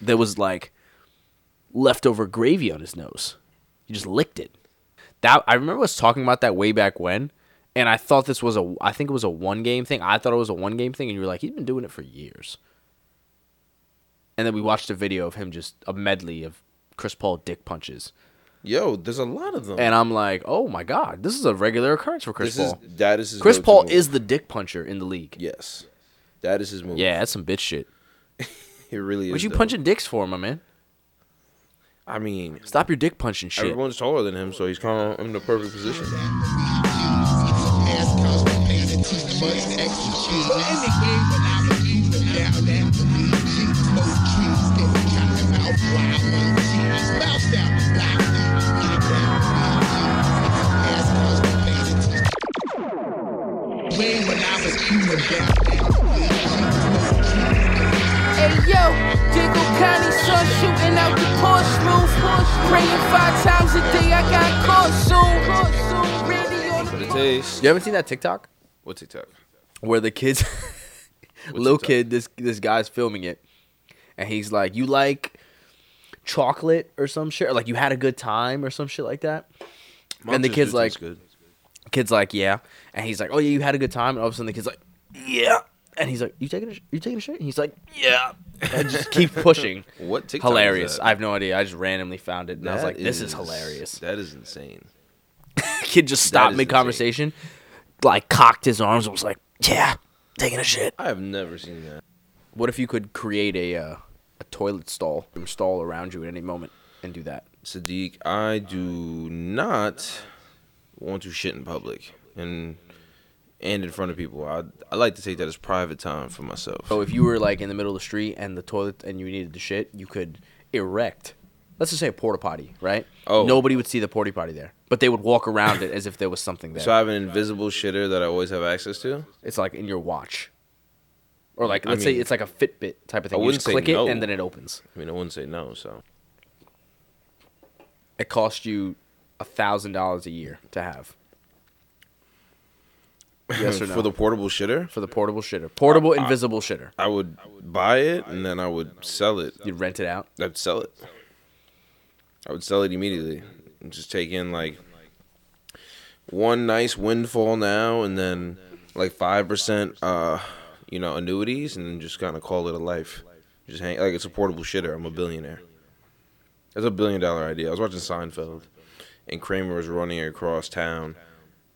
there was like leftover gravy on his nose. He just licked it. That I remember us talking about that way back when, and I thought this was a. I think it was a one game thing. I thought it was a one game thing, and you were like, he's been doing it for years. And then we watched a video of him just a medley of Chris Paul dick punches, Yo, there's a lot of them. and I'm like, oh my god, this is a regular occurrence for Chris this Paul. is that is Chris Paul move. is the dick puncher in the league. yes, that is his move. Yeah, that's some bitch shit. it really is. What you though. punching dicks for, my man? I mean, Stop your dick punching shit. everyone's taller than him, so he's kind of in the perfect position. Hey yo, Diggle County sun shooting out the porch roof. Praying five times a day, I got caught soon. Randy on For the the taste. You haven't seen that TikTok What's TikTok? where the kids, little TikTok? kid, this this guy's filming it, and he's like, "You like chocolate or some shit, or like you had a good time or some shit like that." and the kid's like, good. kid's like, "Yeah," and he's like, "Oh yeah, you had a good time," and all of a sudden the kid's like, "Yeah," and he's like, "You taking a sh- you taking a shit?" And he's like, "Yeah," and just keep pushing. What TikTok? is hilarious. I have no idea. I just randomly found it, and I was That like, "This is hilarious." That is insane. Kid just stopped is mid conversation, like cocked his arms and was like, "Yeah, taking a shit." I have never seen that. What if you could create a uh, a toilet stall stall around you at any moment and do that? Sadiq, I do not want to shit in public and and in front of people. I I like to take that as private time for myself. So if you were like in the middle of the street and the toilet and you needed to shit, you could erect. Let's just say a porta potty, right? Oh. Nobody would see the porta potty there, but they would walk around it as if there was something there. So I have an invisible shitter that I always have access to. it's like in your watch, or like let's say mean, it's like a Fitbit type of thing. I you wouldn't just say click no. it and then it opens. I mean, I wouldn't say no. So It costs you a thousand dollars a year to have. Yes or no? for the portable shitter, for the portable shitter, portable invisible shitter. I would buy it and then I would sell it. You'd rent it out. I'd sell it. I would sell it immediately. And just take in like one nice windfall now and then like five percent uh you know, annuities and then just kinda call it a life. Just hang like it's a portable shitter. I'm a billionaire. That's a billion dollar idea. I was watching Seinfeld and Kramer was running across town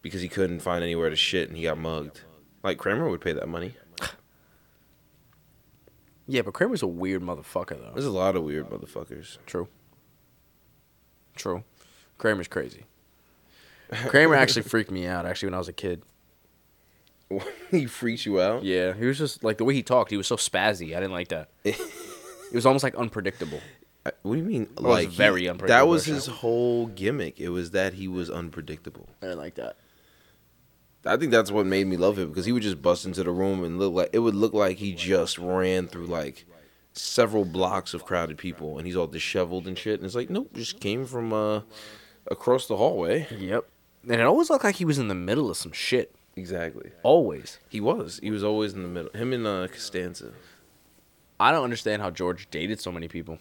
because he couldn't find anywhere to shit and he got mugged. Like Kramer would pay that money. Yeah, but Kramer's a weird motherfucker though. There's a lot of weird motherfuckers. True. True. Kramer's crazy. Kramer actually freaked me out actually when I was a kid. he freaks you out. Yeah, he was just like the way he talked. He was so spazzy. I didn't like that. it was almost like unpredictable. I- What do you mean? was Like very he- unpredictable That was his whole gimmick. It was that he was unpredictable. I didn't like that. I think that's what made me love him because he would just bust into the room and look like it would look like he just ran through like several blocks of crowded people and he's all disheveled and shit. And it's like, nope, just came from uh across the hallway. Yep. And it always looked like he was in the middle of some shit. Exactly. Always. He was. He was always in the middle. Him and uh, Costanza. I don't understand how George dated so many people.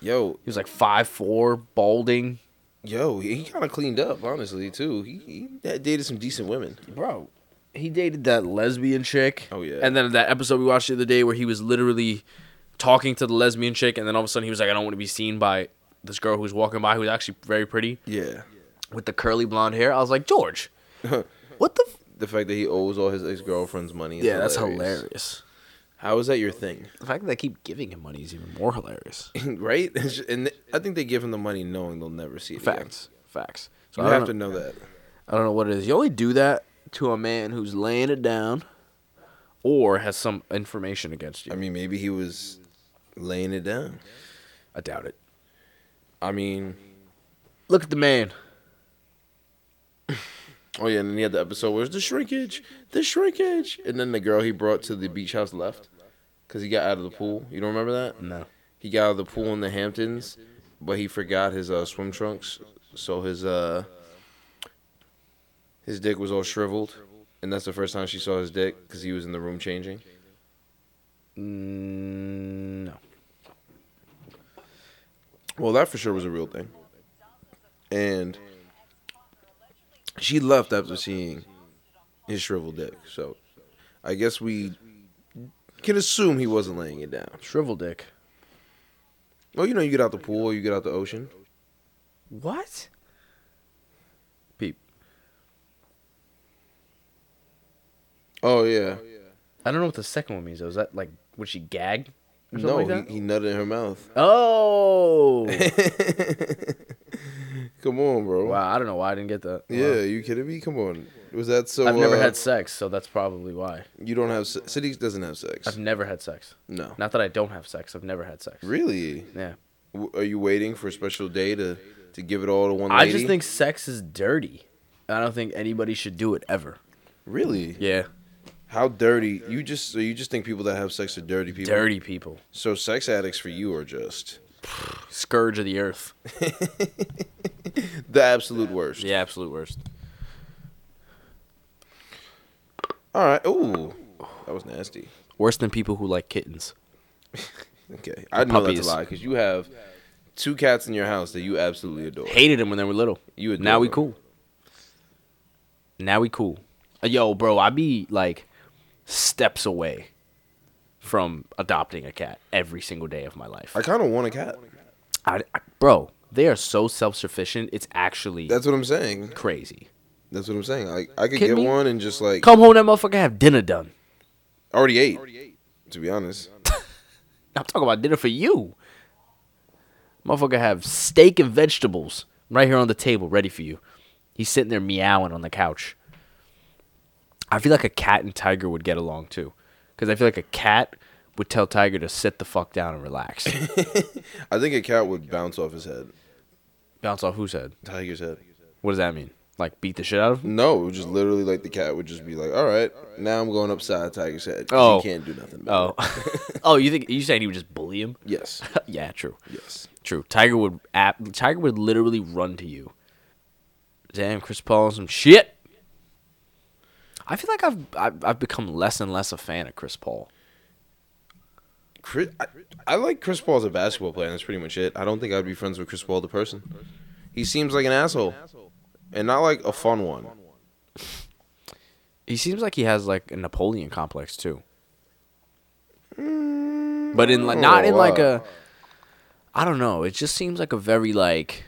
Yo, He was like five four, balding. Yo, he kind of cleaned up, honestly, too. He, he dated some decent women. Bro, he dated that lesbian chick. Oh, yeah. And then that episode we watched the other day where he was literally talking to the lesbian chick, and then all of a sudden he was like, "I don't want to be seen by this girl who's walking by, who's actually very pretty Yeah. with the curly blonde hair." I was like, George, what the? F-? The fact that he owes all his ex girlfriend's money. Is Yeah, that's hilarious. How is that your thing? The fact that they keep giving him money is even more hilarious. right? And I think they give him the money knowing they'll never see it. again. Facts, facts. So You I have to know, that. I don't know what it is. You only do that to a man who's laying it down, or has some information against you. I mean, maybe he was laying it down. I doubt it. I mean, Look at the man. oh yeah, and then he had the episode where it's the shrinkage, the shrinkage, and then the girl he brought to the beach house left because he got out of the pool. You don't remember that? No. He got out of the pool in the Hamptons, but he forgot his uh, swim trunks, so his uh his dick was all shriveled, and that's the first time she saw his dick because he was in the room changing. Mm, no. Well, that for sure was a real thing. And she left after seeing his shriveled dick. So I guess we can assume he wasn't laying it down. Shrivel dick. Well, you know, you get out the pool, you get out the ocean. What? Peep. Oh yeah. I don't know what the second one means. though. Is that like would she gag? Or something No, like that? he, he nutted in her mouth. Oh. Come on, bro. wow, I don't know why I didn't get that. Yeah, Wow. you kidding me? Come on. Was that so? I've never uh, had sex, so that's probably why. You don't have se- City doesn't have sex. I've never had sex. no. Not that I don't have sex. I've never had sex. Really? Yeah. W- Are you waiting for a special day to to give it all to one I lady? just think sex is dirty. I don't think anybody should do it ever. Really? Yeah. How dirty? You just so you just think people that have sex are dirty people? Dirty people. So sex addicts for you are just Scourge of the earth. the absolute worst. The absolute worst. All right. Ooh, that was nasty. Worse than people who like kittens. Okay, I know that's a lie because you have two cats in your house that you absolutely adore. Hated them when they were little. You adore now we them. cool. Now we cool. Uh, Yo, bro, I be like steps away from adopting a cat every single day of my life. I kind of want a cat. I, I- bro, they are so self sufficient. It's actually That's what I'm saying. crazy. That's what I'm saying. Like I could Kidding get me? one and just like Come home, that motherfucker have dinner done. Already ate. Already ate. To be honest, I'm talking about dinner for you. Motherfucker have steak and vegetables right here on the table, ready for you. He's sitting there meowing on the couch. I feel like a cat and Tiger would get along too, because I feel like a cat would tell Tiger to sit the fuck down and relax. I think a cat would bounce off his head, Bounce off whose head? Tiger's head. What does that mean? Like beat the shit out of him? No, just literally like the cat would just be like, "All right, now I'm going upside Tiger's head." Oh. he can't do nothing. About Oh, oh, you think you saying he would just bully him? yes, yeah, true. yes. True. Tiger would ap- Tiger would literally run to you. Damn, Chris Paul some shit. I feel like I've, I've I've become less and less a fan of Chris Paul. Chris, I, I like Chris Paul as a basketball player. and That's pretty much it. I don't think I'd be friends with Chris Paul the person. He seems like an asshole, and not like a fun one. He seems like he has like a Napoleon complex too. Mm, but in like not in like a I don't know, it just seems like a very like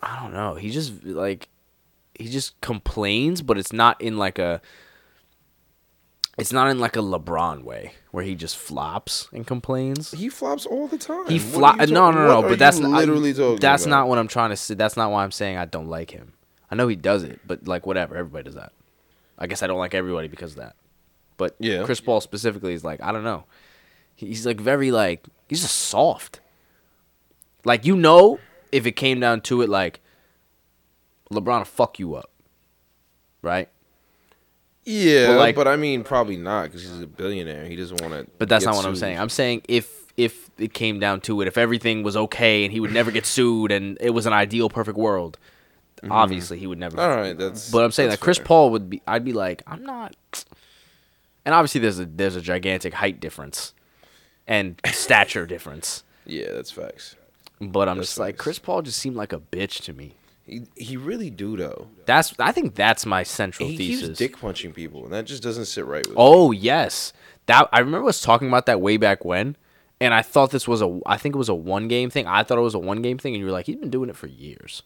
I don't know. He just like he just complains, but it's not in like a it's not in like a LeBron way where he just flops and complains. He flops all the time. He What flop. are No, no, no. But that's not, literally talking. That's about? not what I'm trying to say. That's not why I'm saying I don't like him. I know he does it, but like whatever. Everybody does that. I guess I don't like everybody because of that. But Yeah. Chris Paul specifically is like I don't know. He's like very like he's just soft. Like you know, if it came down to it, like LeBron will fuck you up, right? Yeah, But, but, I mean, probably not because he's a billionaire. He doesn't want to. But that's not what I'm saying. I'm saying if if it came down to it, if everything was okay and he would never get sued and it was an ideal perfect world, mm-hmm. obviously he would never. All right, that's. But I'm saying that Chris fair. Paul would be. I'd be like, I'm not. And obviously there's a there's a gigantic height difference, and stature difference. Yeah, that's facts. But I'm That's just like. Chris Paul just seemed like a bitch to me. He he really do though. That's I think that's my central He thesis. keeps dick punching people, and that just doesn't sit right with. me. Oh yes, that I remember us talking about that way back when, and I thought this was a I think it was a one game thing. I thought it was a one game thing, and you were like, he's been doing it for years.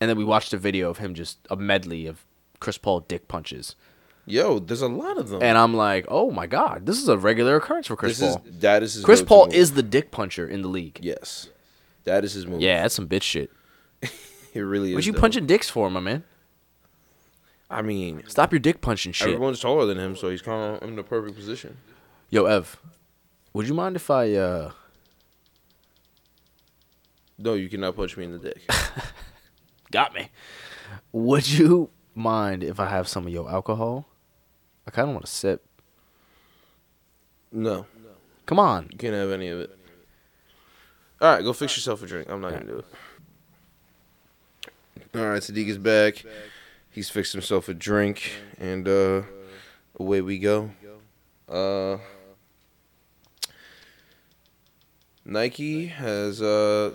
And then we watched a video of him just a medley of Chris Paul dick punches, Yo, there's a lot of them. and I'm like, oh my god, this is a regular occurrence for Chris this Paul. is that is Chris Paul move. is the dick puncher in the league. yes, that is his move. Yeah, that's some bitch shit. it really is. What you though. punching dicks for, my man? I mean, Stop your dick punching shit. everyone's taller than him, so he's kind of in the perfect position. Yo, Ev, would you mind if I uh No, you cannot punch me in the dick. Got me. Would you mind if I have some of your alcohol? I kind of want to sip. no, Come on. you can't have any of it. All right, go fix yourself a drink. I'm not gonna do it. All right, Sadiq is back. He's fixed himself a drink, and uh, away we go. Uh, Nike has uh,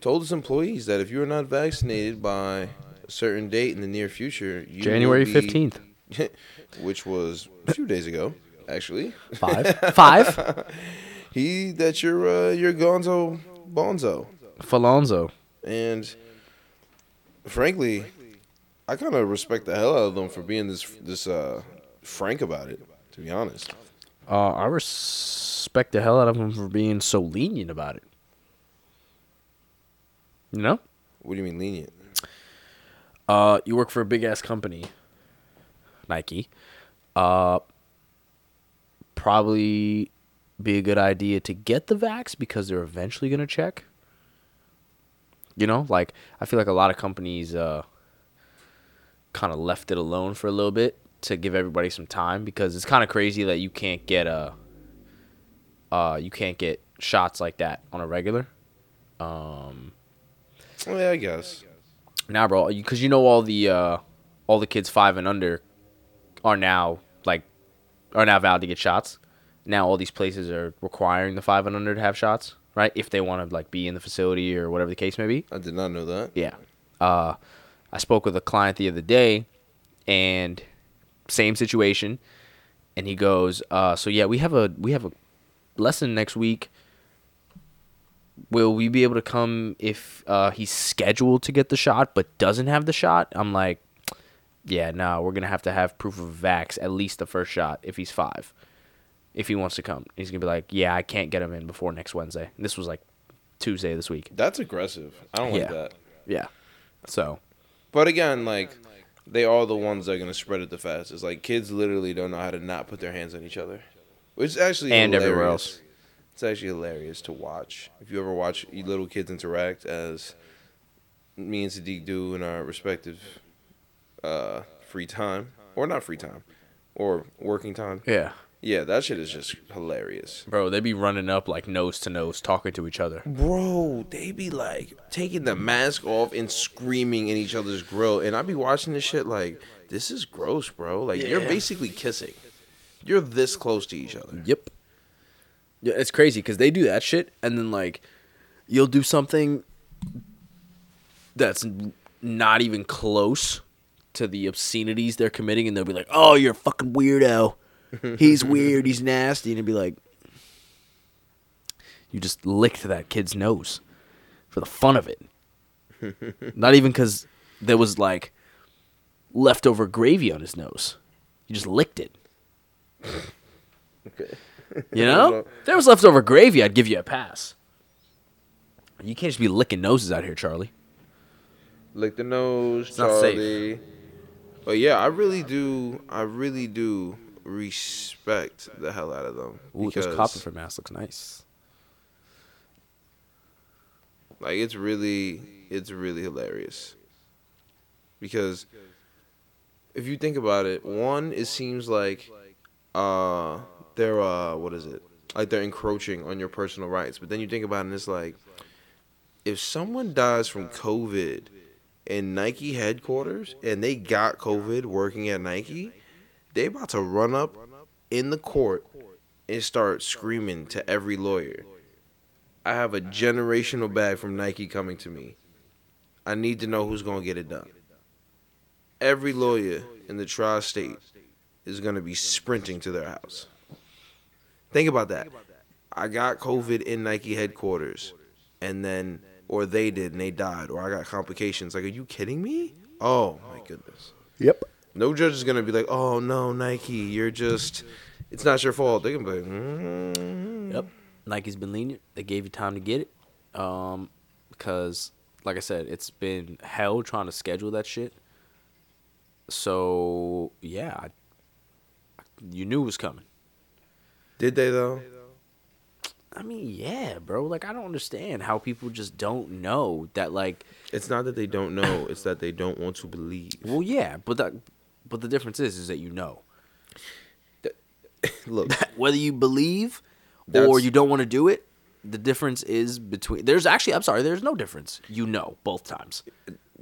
told its employees that if you are not vaccinated by a certain date in the near future, you January fifteenth. which was a few days ago, actually. Five. Five. He that you're uh, you're Gonzo Bonzo, Falonzo. and frankly, I kind of respect the hell out of them for being this this uh, frank about it. To be honest, Uh, I respect the hell out of them for being so lenient about it. You know? what do you mean lenient? Uh, you work for a big ass company, Nike. Uh, probably be a good idea to get the vax because they're eventually gonna check. You know, like I feel like a lot of companies uh kind of left it alone for a little bit to give everybody some time because it's kind of crazy that you can't get a uh you can't get shots like that on a regular. Um yeah, I guess. Nah, bro, because you know all the uh, all the kids five and under are now like are now valid to get shots. Now all these places are requiring the five and under to have shots, right? If they want to like be in the facility or whatever the case may be. I did not know that. Yeah. Uh, I spoke with a client the other day, and same situation, and he goes, uh, "So yeah, we have a we have a lesson next week. Will we be able to come if uh, he's scheduled to get the shot but doesn't have the shot?" I'm like, "Yeah, no, we're gonna have to have proof of vax at least the first shot if he's five, if he wants to come." He's gonna be like, "Yeah, I can't get him in before next Wednesday." And this was like Tuesday this week. That's aggressive. I don't like that. Yeah. So But again, like they are the ones that are gonna spread it the fastest. Like kids literally don't know how to not put their hands on each other, which is actually And hilarious. everywhere else. It's actually hilarious to watch. If you ever watch little kids interact as me and Sadiq do in our respective uh, free time, or not free time, or working time. yeah. Yeah, that shit is just hilarious. Bro, they be running up like nose to nose, talking to each other. Bro, they be like taking the mask off and screaming in each other's grill, and I be watching this shit like, this is gross, bro. Like you're basically kissing. You're this close to each other. Yep. Yeah, it's crazy because they do that shit, and then like, you'll do something that's not even close to the obscenities they're committing, and they'll be like, "Oh, you're a fucking weirdo. He's weird. He's nasty," and it'd be like, you just licked that kid's nose for the fun of it. not even because there was like leftover gravy on his nose. You just licked it. Okay. You know? If there was leftover gravy, I'd give you a pass. You can't just be licking noses out here, Charlie. Lick the nose, not safe. Charlie. But yeah, I really do. I really do respect the hell out of them Ooh, this copper mask looks nice. like it's really, it's really hilarious. Because if you think about it, one, it seems like uh they're uh what is it? Like they're encroaching on your personal rights. But then you think about it and it's like if someone dies from COVID in Nike headquarters and they got COVID working at Nike, they about to run up in the court and start screaming to every lawyer. I have a generational bag from Nike coming to me. I need to know who's gonna get it done. Every lawyer in the tri-state is gonna be sprinting to their house. Think about that. I got COVID in Nike headquarters, and then, or they did and they died, or I got complications. Like, are you kidding me? Oh my goodness. Yep. No judge is gonna be like, "Oh no, Nike, you're just, it's not your fault." They can be like, mm Yep. Nike's been lenient. They gave you time to get it. Um, because, like I said, it's been hell trying to schedule that shit. So, yeah. I- You knew it was coming. Did they though? I mean, yeah, bro. Like, I don't understand how people just don't know that, like, It's not that they don't know; it's that they don't want to believe. well, yeah, but that, but the difference is, is that you know. Look, whether you believe or you don't want to do it the difference is between there's actually i'm sorry there's no difference you know both times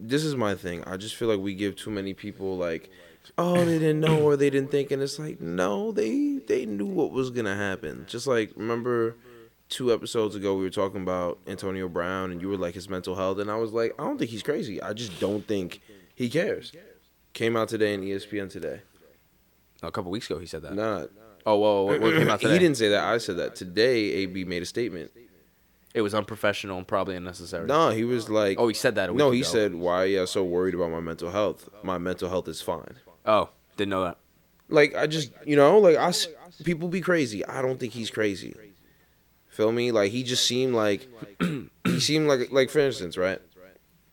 this is my thing. I just feel like we give too many people like, oh, they didn't know or they didn't think, and it's like, no, they they knew what was gonna happen. Just like remember two episodes ago we were talking about Antonio Brown and you were like his mental health and I was like I don't think he's crazy. I just don't think he cares. Came out today in ESPN today. a couple weeks ago he said that. Nah. Oh, whoa, what, what came out today? He didn't say that. I said that. Today AB made a statement. It was unprofessional and probably unnecessary. No, he was like Oh, he said that. A week No, he ago. said why are you so worried about my mental health? My mental health is fine. Oh, didn't know that. Like I just, you know, like I people be crazy. I don't think he's crazy. Feel me? Like he just seemed like he seemed like like for instance, right?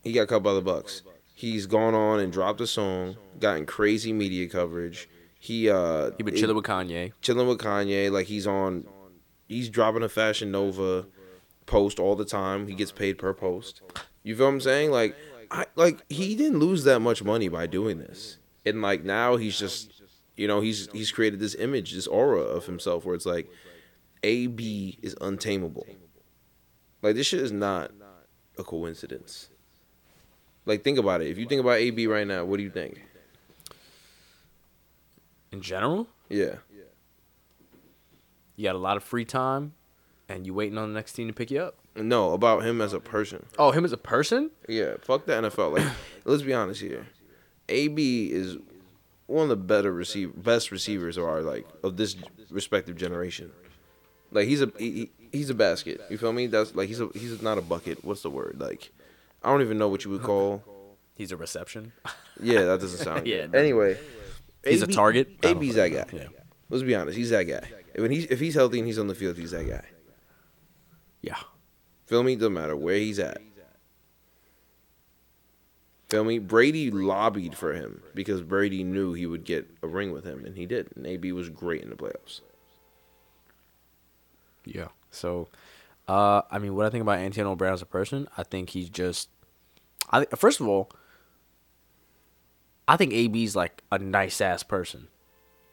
He got cut by the Bucs. He's gone on and dropped a song, gotten crazy media coverage. He uh He been chilling with Kanye. chilling with Kanye. Like he's on, he's dropping a Fashion Nova post all the time. He gets paid per post. You feel what I'm saying? Like, I like he didn't lose that much money by doing this, and like now he's just, you know, he's he's created this image, this aura of himself where it's like, AB is untamable. Like this shit is not a coincidence. Like think about it. If you think about AB right now, what do you think? In general, Yeah. you got a lot of free time, and you waiting on the next team to pick you up. No, about him as a person. Oh, him as a person? Yeah, fuck the NFL. Like, let's be honest here. AB is one of the better receiver, best receivers of our like of this respective generation. Like he's a he, he- he's a basket. You feel me? That's like he's a he's not a bucket. What's the word? Like I don't even know what you would call. He's a reception. Yeah, that doesn't sound. Yeah, good. no. Anyway, He's a target? I AB's that guy. Yeah. Let's be honest. He's that guy. When he's if he's healthy and he's on the field, he's that guy. Yeah. Feel me? Doesn't matter where he's at. Feel me? Brady lobbied for him because Brady knew he would get a ring with him, and he did. And AB was great in the playoffs. Yeah. So, uh, I mean, what I think about Antonio Brown as a person, I think he's just, I first of all, I think AB's like a nice ass person.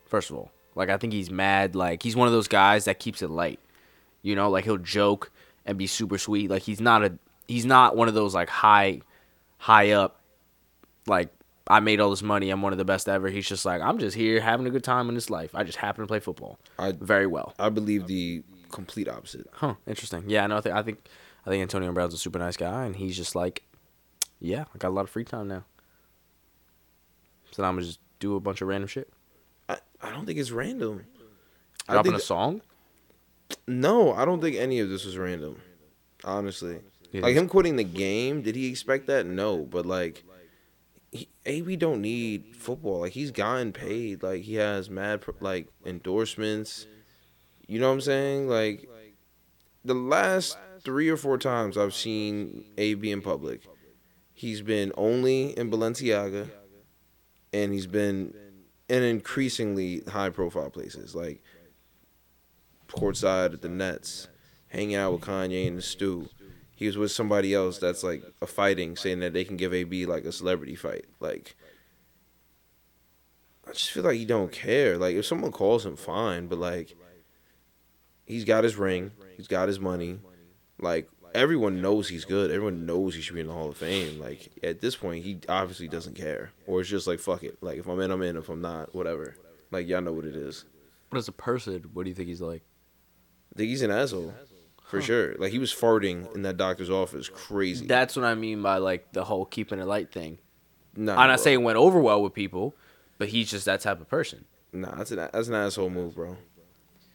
First of all, like I think he's mad. Like he's one of those guys that keeps it light. You know, like he'll joke and be super sweet. Like he's not a, he's not one of those like high, high up, like I made all this money. I'm one of the best ever. He's just like I'm just here having a good time in this life. I just happen to play football I very well. I believe the complete opposite. Huh. Interesting. Yeah. No. I think I think I think Antonio Brown's a super nice guy, and he's just like, yeah, I got a lot of free time now. So now I'm gonna just do a bunch of random shit. I, I don't think it's random. Dropping think a song. no, I don't think any of this was random. Honestly, Yeah, like him quitting the game, did he expect that? No, but like. He, AB don't need football. Like he's gotten paid. Like he has mad like endorsements. You know what I'm saying? Like the last three or four times I've seen AB in public, he's been only in Balenciaga, and he's been in increasingly high profile places like courtside at the Nets, hanging out with Kanye and the Stew. He was with somebody else that's like a fighting, saying that they can give AB like a celebrity fight. Like, I just feel like he don't care. Like, if someone calls him, fine, but like, he's got his ring, he's got his money. Like, everyone knows he's good. Everyone knows he should be in the Hall of Fame. Like, at this point, he obviously doesn't care, or it's just like fuck it. Like, if I'm in, I'm in. If I'm not, whatever. Like, y'all know what it is. But as a person, what do you think he's like? I think he's an asshole. For sure. Like he was farting in that doctor's office. Crazy. That's what I mean by like the whole keeping it light thing. nah, I'm not saying it went over well with people, but he's just that type of person. Nah, that's an that's an asshole move, bro.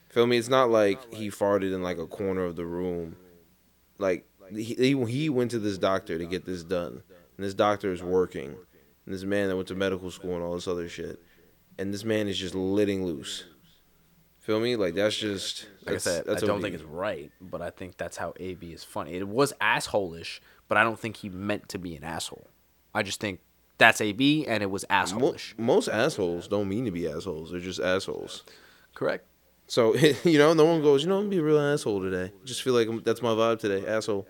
Feel me? It's not like he farted in like a corner of the room. Like he he, went to this doctor to get this done, and this doctor is working, and this man that went to medical school and all this other shit, and this man is just letting loose. Feel me? Like that's just Like that's, I said, I don't OD. think it's right, but I think that's how AB is funny. It was assholish, but I don't think he meant to be an asshole. I just think that's AB, and it was Mo- assholish. most assholes don't mean to be assholes. They're just assholes. Correct. So you know, no one goes, you know, I'm gonna be a real asshole today. Just feel like I'm, that's my vibe today, asshole.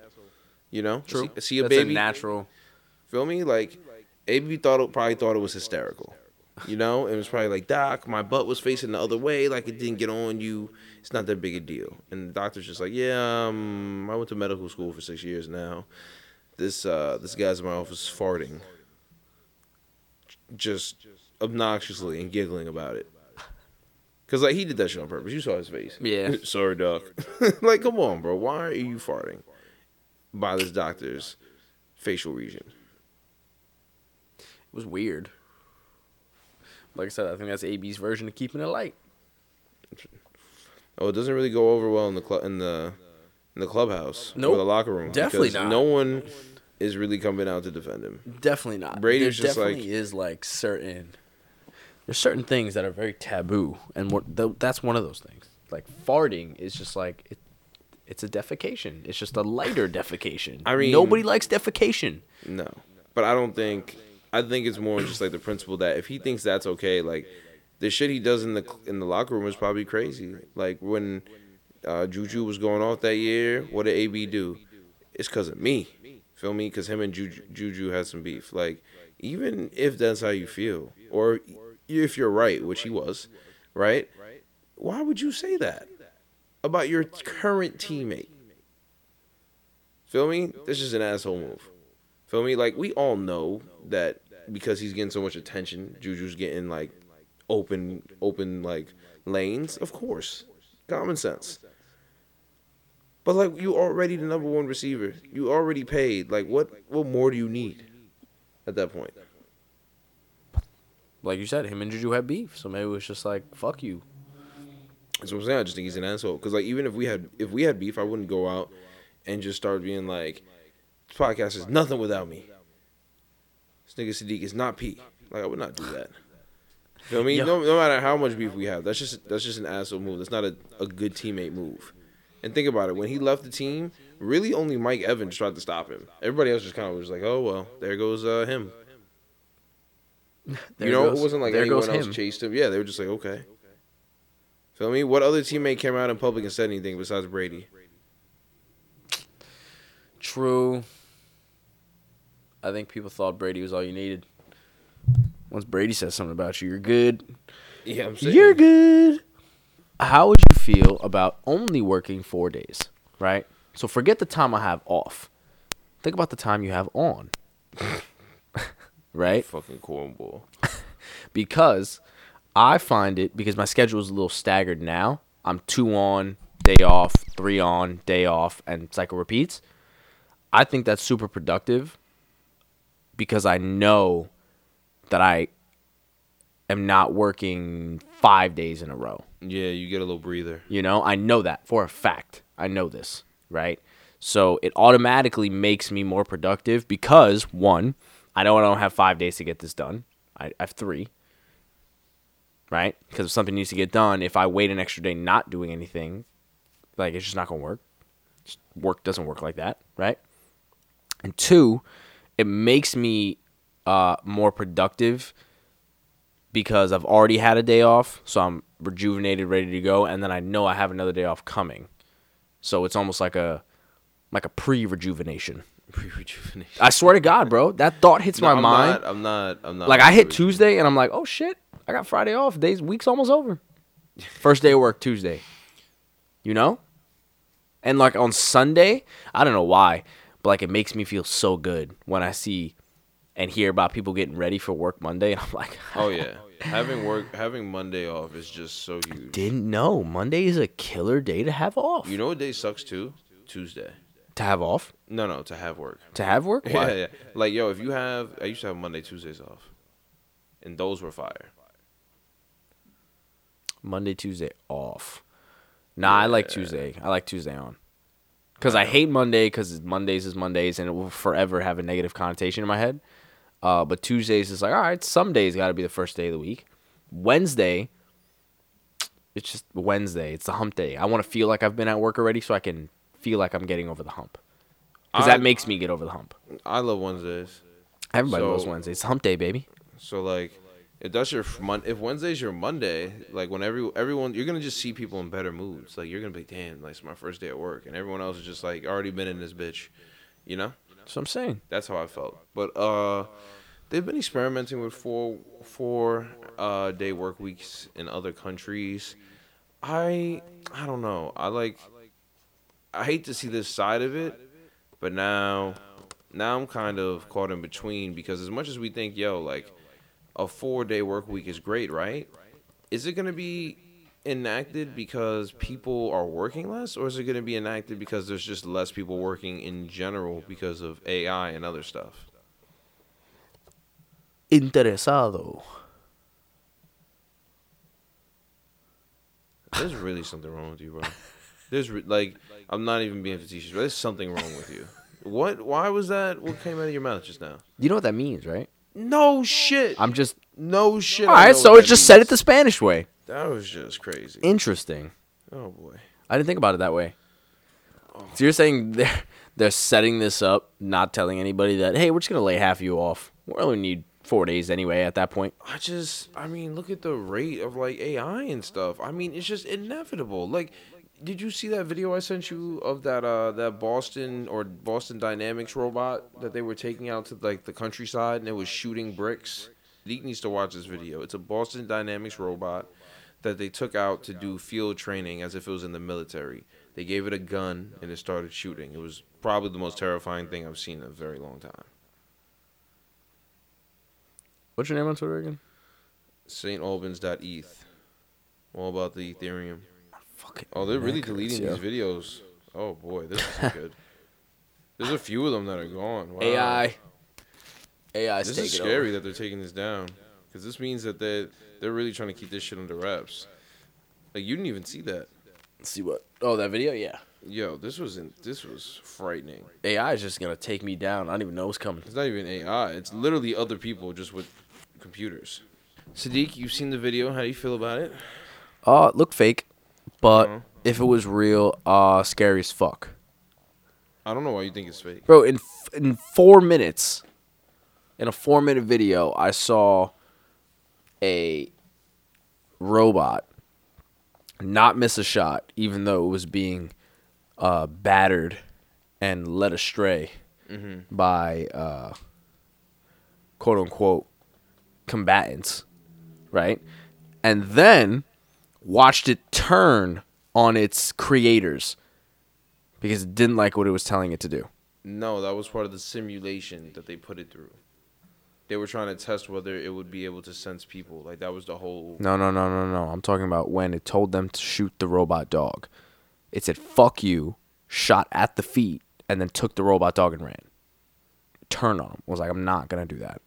You know, True. See, see a that's baby, a natural. feel me? Like, AB thought it, probably thought it was hysterical. You know, and it was probably like, Doc, my butt was facing the other way, like it didn't get on you. It's not that big a deal. And the doctor's just like, yeah, um, I went to medical school for six years now. This uh, this guy's in my office farting, just obnoxiously and giggling about it. Cause like he did that shit on purpose. You saw his face. Yeah. Sorry, doc. like, come on, bro. Why are you farting by this doctor's facial region? It was weird. Like I said, I think that's AB's version of keeping it light. Oh, it doesn't really go over well in the club in the in the clubhouse Nope. or the locker room. Definitely because not. No one is really coming out to defend him. Definitely not. Brady's there just like- is like certain. There's certain things that are very taboo, and th- that's one of those things. Like farting is just like it, it's a defecation. It's just a lighter defecation. I mean- nobody likes defecation. No, but I don't think. I think it's more just like the principle that if he thinks that's okay, like the shit he does in the in the locker room is probably crazy. Like when uh, Juju was going off that year, what did AB do? It's because of me. Feel me? Because him and Juju, Juju had some beef. Like even if that's how you feel, or if you're right, which he was, right? Why would you say that about your current teammate? Feel me? This is an asshole move. Feel me? Like we all know that because he's getting so much attention, Juju's getting like open, open like lanes. Of course, common sense. But like you already the number one receiver. You already paid. Like what? What more do you need at that point? Like you said, him and Juju had beef, so maybe it was just like fuck you. That's what I'm saying. I just think he's an asshole. Because like even if we had if we had beef, I wouldn't go out and just start being like, "This podcast is nothing without me." This nigga Sadiq is not P. Like I would not do that. Feel me? Yo. No, no matter how much beef we have, that's just that's just an asshole move. That's not a, a good teammate move. And think about it. When he left the team, really only Mike Evans tried to stop him. Everybody else just kind of was like, "Oh well, there goes uh, him." You know, goes- it wasn't like anyone else him. chased him. Yeah, they were just like, okay. Feel me? What other teammate came out in public and said anything besides Brady? True. I think people thought Brady was all you needed. Once Brady says something about you, you're good. Yeah, I'm saying. You're good. How would you feel about only working four days, right? So forget the time I have off. Think about the time you have on. right? fucking cornball. Because I find it because my schedule is a little staggered now. I'm two on, day off, three on, day off, and cycle repeats. I think that's super productive because I know that I am not working five days in a row. Yeah, you get a little breather. You know, I know that for a fact. I know this, right? So it automatically makes me more productive because one, I know I don't have five days to get this done. I, I have three, right? Because if something needs to get done, if I wait an extra day not doing anything, like it's just not gonna work. Just work doesn't work like that, right? And two, it makes me uh, more productive because I've already had a day off, so I'm rejuvenated, ready to go, and then I know I have another day off coming. So it's almost like a like a pre-rejuvenation. Pre-rejuvenation. I swear to God, bro, that thought hits my I'm mind. Not, I'm not. I'm not. like I hit Tuesday and I'm like, oh shit, I got Friday off. Days week's almost over. First day of work Tuesday. You know? And like on Sunday, I don't know why, but like it makes me feel so good when I see and hear about people getting ready for work Monday and I'm like, Oh yeah, having work, having Monday off is just so huge. didn't know. Monday is a killer day to have off. You know what day sucks too? Tuesday. To have off? No, no, to have work. To have work? Why? Yeah, yeah. Like yo, if you have, I used to have Monday, Tuesdays off, and those were fire. Monday, Tuesday off. Nah, I like Tuesday. I like Tuesday on. Because I hate Monday because Mondays is Mondays and it will forever have a negative connotation in my head. Uh, but Tuesdays is like, all right, some days got to be the first day of the week. Wednesday, it's just Wednesday. It's the hump day. I want to feel like I've been at work already so I can feel like I'm getting over the hump. Because that makes me get over the hump. I love Wednesdays. Everybody loves Wednesdays. It's hump day, baby. So like, if that's your mon- if Wednesday's your Monday, like when every everyone you're gonna just see people in better moods. Like you're gonna be damn, like it's my first day at work, and everyone else is just like already been in this bitch, you know. That's what I'm saying. That's how I felt. But uh, they've been experimenting with four four uh day work weeks in other countries. I I don't know. I like. I hate to see this side of it, but now now I'm kind of caught in between because as much as we think, yo, like a four day work week is great, right? Is it gonna be enacted because people are working less, or is it going to be enacted because there's just less people working in general because of AI and other stuff? Interesado. There's really something wrong with you, bro. There's like, I'm not even being facetious, but there's something wrong with you. What? Why was that? What came out of your mouth just now? You know what that means, right? No shit. I'm just. no shit. All right, so it just said it the Spanish way. That was just crazy. Interesting. Oh boy. I didn't think about it that way. Oh. So you're saying they're they're setting this up, not telling anybody that hey, we're just gonna lay half of you off. We only need four days anyway. At that point, I just, I mean, look at the rate of like AI and stuff. I mean, it's just inevitable. Like, did you see that video I sent you of that uh that Boston or Boston Dynamics robot that they were taking out to like the countryside and it was shooting bricks? Deke needs to watch this video. It's a Boston Dynamics robot that they took out to do field training as if it was in the military. They gave it a gun and it started shooting. It was probably the most terrifying thing I've seen in a very long time. what's your name on Twitter again? St. Albans.eth. All about the Ethereum. Fucking. Oh, they're really neck deleting hurts, these videos. Oh boy, this is good. There's a few of them that are gone. Wow. AI. AI. This is scary that they're taking this down because this means that they they're really trying to keep this shit under wraps. Like you didn't even see that. Let's see what? Oh, that video. Yeah. Yo, this was in, this was frightening. AI is just gonna take me down. I don't even know what's coming. It's not even AI. It's literally other people just with computers. Sadiq, you've seen the video. How do you feel about it? Uh, it looked fake, but Uh-huh. if it was real, uh, scary as fuck, I don't know why you think it's fake. bro. In f- in four minutes, in a four minute video, I saw a robot not miss a shot, even though it was being uh, battered and led astray by uh, quote unquote combatants, right? And then watched it turn on its creators because it didn't like what it was telling it to do. No, that was part of the simulation that they put it through. They were trying to test whether it would be able to sense people. Like that was the whole. No, no, no, no, no. I'm talking about when it told them to shoot the robot dog. It said "fuck you," shot at the feet, and then took the robot dog and ran. Turned on him. Was like, I'm not gonna do that.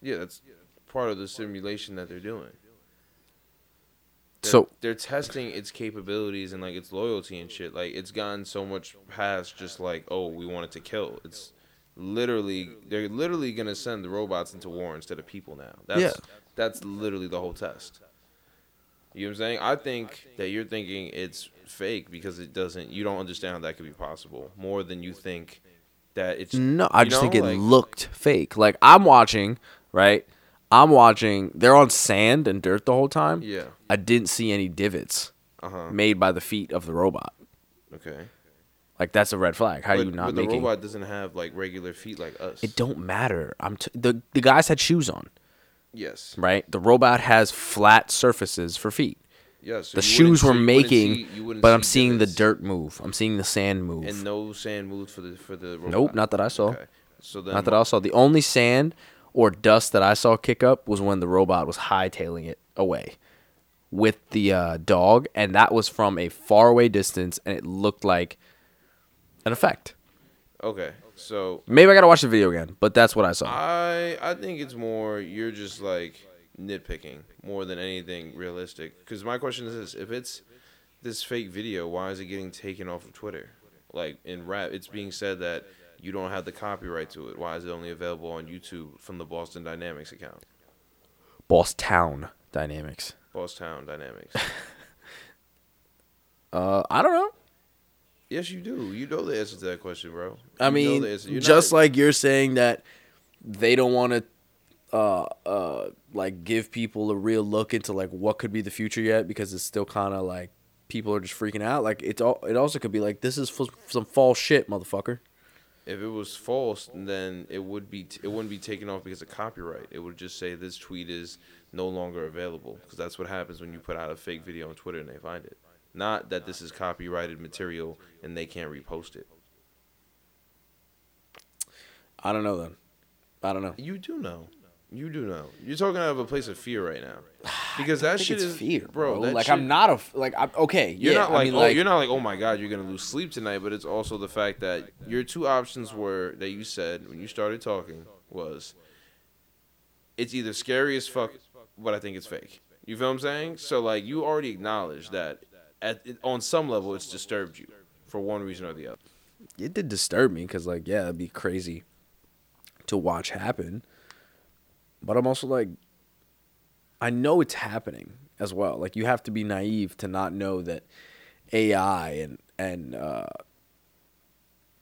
Yeah, that's part of the simulation that they're doing. They're, So- they're testing its capabilities and like its loyalty and shit. Like it's gotten so much past just like, oh, we want it to kill. It's literally they're literally gonna send the robots into war instead of people now. That's Yeah. that's literally the whole test. You know what I'm saying? I think that you're thinking it's fake because it doesn't. You don't understand how that could be possible more than you think that it's. No, I just know, think it like- looked fake. Like I'm watching, right? I'm watching. They're on sand and dirt the whole time. Yeah. I didn't see any divots Uh huh. made by the feet of the robot. Okay. Like that's a red flag. How but, are you not but the making? robot doesn't have like regular feet like us. It don't matter. I'm t- the the guys had shoes on, yes. right? The robot has flat surfaces for feet. Yes. so The shoes were see- you making, see- but I'm see seeing the dirt move. I'm seeing the sand move. and no sand moved for the for the robot. nope, not that I saw. Okay. So then Not that I saw. The only sand or dust that I saw kick up was when the robot was hightailing it away with the uh, dog, and that was from a faraway distance, and it looked like an effect. Okay. So Maybe I gotta watch the video again, but that's what I saw. I I think it's more you're just like nitpicking more than anything realistic. Because my question is this: if it's this fake video, why is it getting taken off of Twitter? Like in rap, it's being said that you don't have the copyright to it. Why is it only available on YouTube from the Boston Dynamics account? Boss Town Dynamics. Boss Town Dynamics. Uh, I don't know. yes, you do. You know the answer to that question, bro. I You mean, the answer. You're just not- like you're saying that they don't want to, uh, uh, like give people a real look into like what could be the future yet because it's still kind of like people are just freaking out. Like it's all. It also could be like this is f- some false shit, motherfucker. If it was false, then it would be it wouldn't be taken off because of copyright. It would just say this tweet is no longer available because that's what happens when you put out a fake video on Twitter and they find it. Not that this is copyrighted material and they can't repost it. I don't know then. I don't know. You do know. You do know. You're talking out of a place of fear right now, because that shit it's is fear, bro. like shit- I'm not a f- like I'm okay. You're yeah, not like, I mean, oh, like you're not like, oh my god, you're gonna lose sleep tonight. But it's also the fact that your two options were that you said when you started talking was, it's either scary as fuck, but I think it's fake. You feel what I'm saying? So like, you already acknowledged that at on some level it's disturbed you for one reason or the other. it did disturb me because like yeah, it'd be crazy to watch happen. But I'm also like, I know it's happening as well. Like you have to be naive to not know that AI and and uh,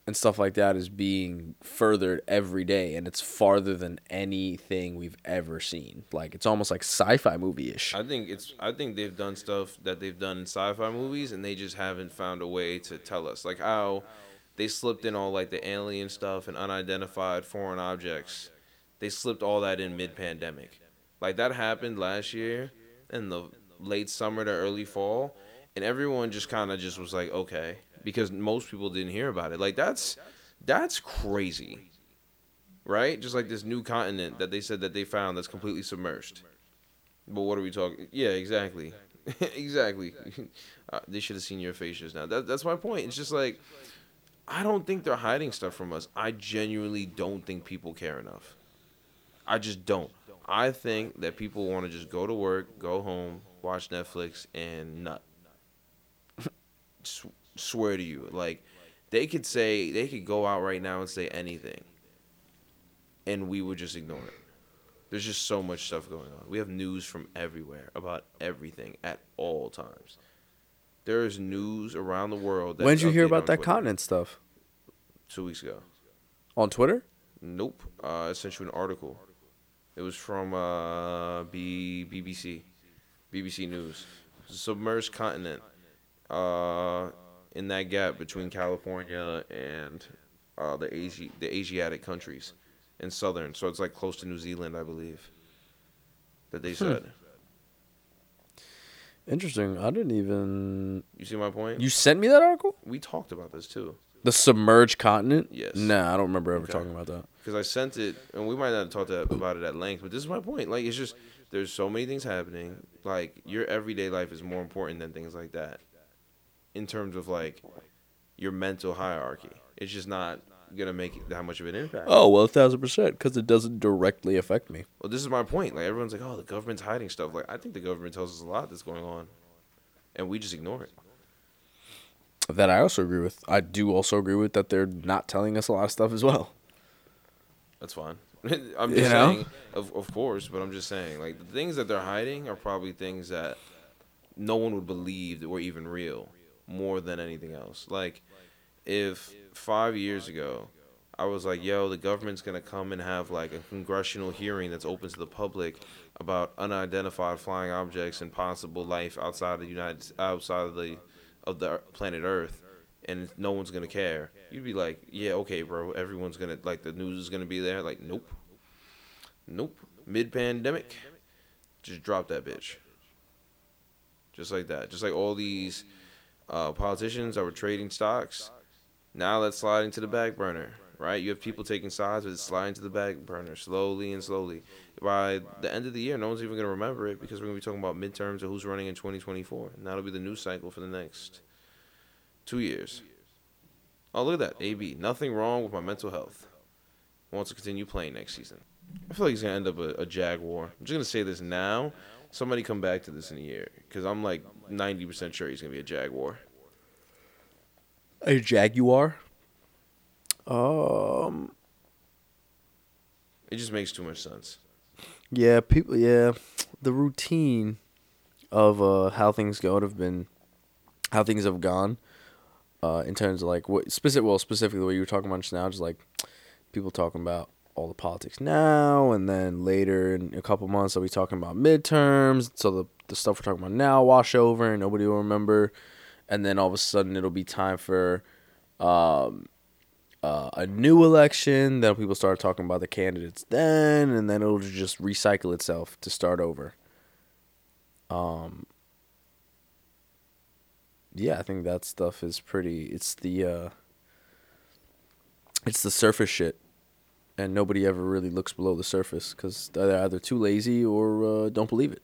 and stuff like that is being furthered every day, and it's farther than anything we've ever seen. Like it's almost like sci-fi movie ish. I think it's. I think they've done stuff that they've done in sci-fi movies, and they just haven't found a way to tell us. Like how they slipped in all like the alien stuff and unidentified foreign objects. They slipped all that in mid-pandemic. Like that happened last year in the late summer to early fall, and everyone just kind of just was like, okay, because most people didn't hear about it. Like that's that's crazy, right? Just like this new continent that they said that they found that's completely submerged. But what are we talking? Yeah, exactly, exactly. Uh, they should have seen your face just now. That, that's my point. It's just like I don't think they're hiding stuff from us. I genuinely don't think people care enough. I just don't. I think that people want to just go to work, go home, watch Netflix, and nut. S- swear to you, like they could say they could go out right now and say anything, and we would just ignore it. There's just so much stuff going on. We have news from everywhere about everything at all times. There is news around the world. When did you hear about that Twitter. continent stuff Two weeks ago. on Twitter? Nope. Uh, I sent you an article. It was from uh, B- BBC, BBC News. Submerged continent. Uh, in that gap between California and uh, the Asi- the Asiatic countries, in southern. So it's like close to New Zealand, I believe. That they said. Interesting. I didn't even. You see my point? You sent me that article? we talked about this too. The submerged continent? Yes. Nah, I don't remember ever Okay. talking about that. Because I sent it, and we might not have talked about it at length, but this is my point. Like, it's just there's so many things happening. Like, your everyday life is more important than things like that, in terms of like your mental hierarchy. It's just not gonna make that much of an impact. Oh well, a thousand percent, because it doesn't directly affect me. Well, this is my point. Like, everyone's like, "Oh, the government's hiding stuff." Like, I think the government tells us a lot that's going on, and we just ignore it. That I also agree with. I do also agree with that they're not telling us a lot of stuff as well. That's fine. I'm You just know? saying, of of course, but I'm just saying, like the things that they're hiding are probably things that no one would believe that were even real, more than anything else. Like, if five years ago, I was like, "Yo, the government's gonna come and have like a congressional hearing that's open to the public about unidentified flying objects and possible life outside of the United outside of the of the planet Earth." and no one's gonna care. You'd be like, yeah, okay, bro. Everyone's gonna like the news is gonna be there. Like, nope, nope. Mid pandemic, just drop that bitch. Just like that. Just like all these uh, politicians that were trading stocks. Now that's sliding to the back burner, right? You have people taking sides, but it's sliding to the back burner slowly and slowly. By the end of the year, no one's even gonna remember it because we're gonna be talking about midterms or who's running in 2024, and that'll be the news cycle for the next two years. Oh, look at that. AB. Nothing wrong with my mental health. Wants to continue playing next season. I feel like he's going to end up a, a Jaguar. I'm just going to say this now. Somebody come back to this in a year. Because I'm like 90% sure he's going to be a Jaguar. A jaguar. Um. It just makes too much sense. Yeah, people. Yeah, the routine of uh how things go have been, how things have gone, uh, in terms of like what specific. Well, specifically what you were talking about just now, just like people talking about all the politics now, and then later in a couple months they'll be talking about midterms. So the the stuff we're talking about now wash over, and nobody will remember, and then all of a sudden it'll be time for, um, uh, a new election. Then people start talking about the candidates then, and then it'll just recycle itself to start over. Um. Yeah, I think that stuff is pretty. It's the uh. It's the surface shit. and nobody ever really looks below the surface because they're either too lazy or uh, don't believe it.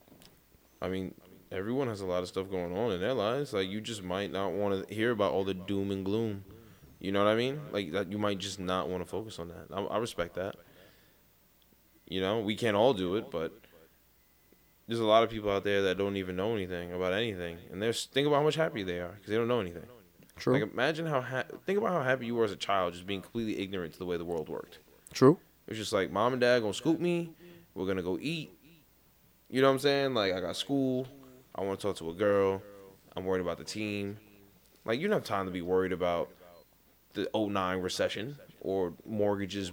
I mean, everyone has a lot of stuff going on in their lives. Like you just might not want to hear about all the doom and gloom. You know what I mean? Like that, you might just not want to focus on that. I, I respect that. You know, we can't all do it, but there's a lot of people out there that don't even know anything about anything, and they're think about how much happy they are because they don't know anything. True. Like imagine how ha- think about how happy you were as a child, just being completely ignorant to the way the world worked. True. It was just like mom and dad gonna scoop me. We're gonna go eat. You know what I'm saying? Like I got school. I want to talk to a girl. I'm worried about the team. Like you don't have time to be worried about the 09 recession or mortgages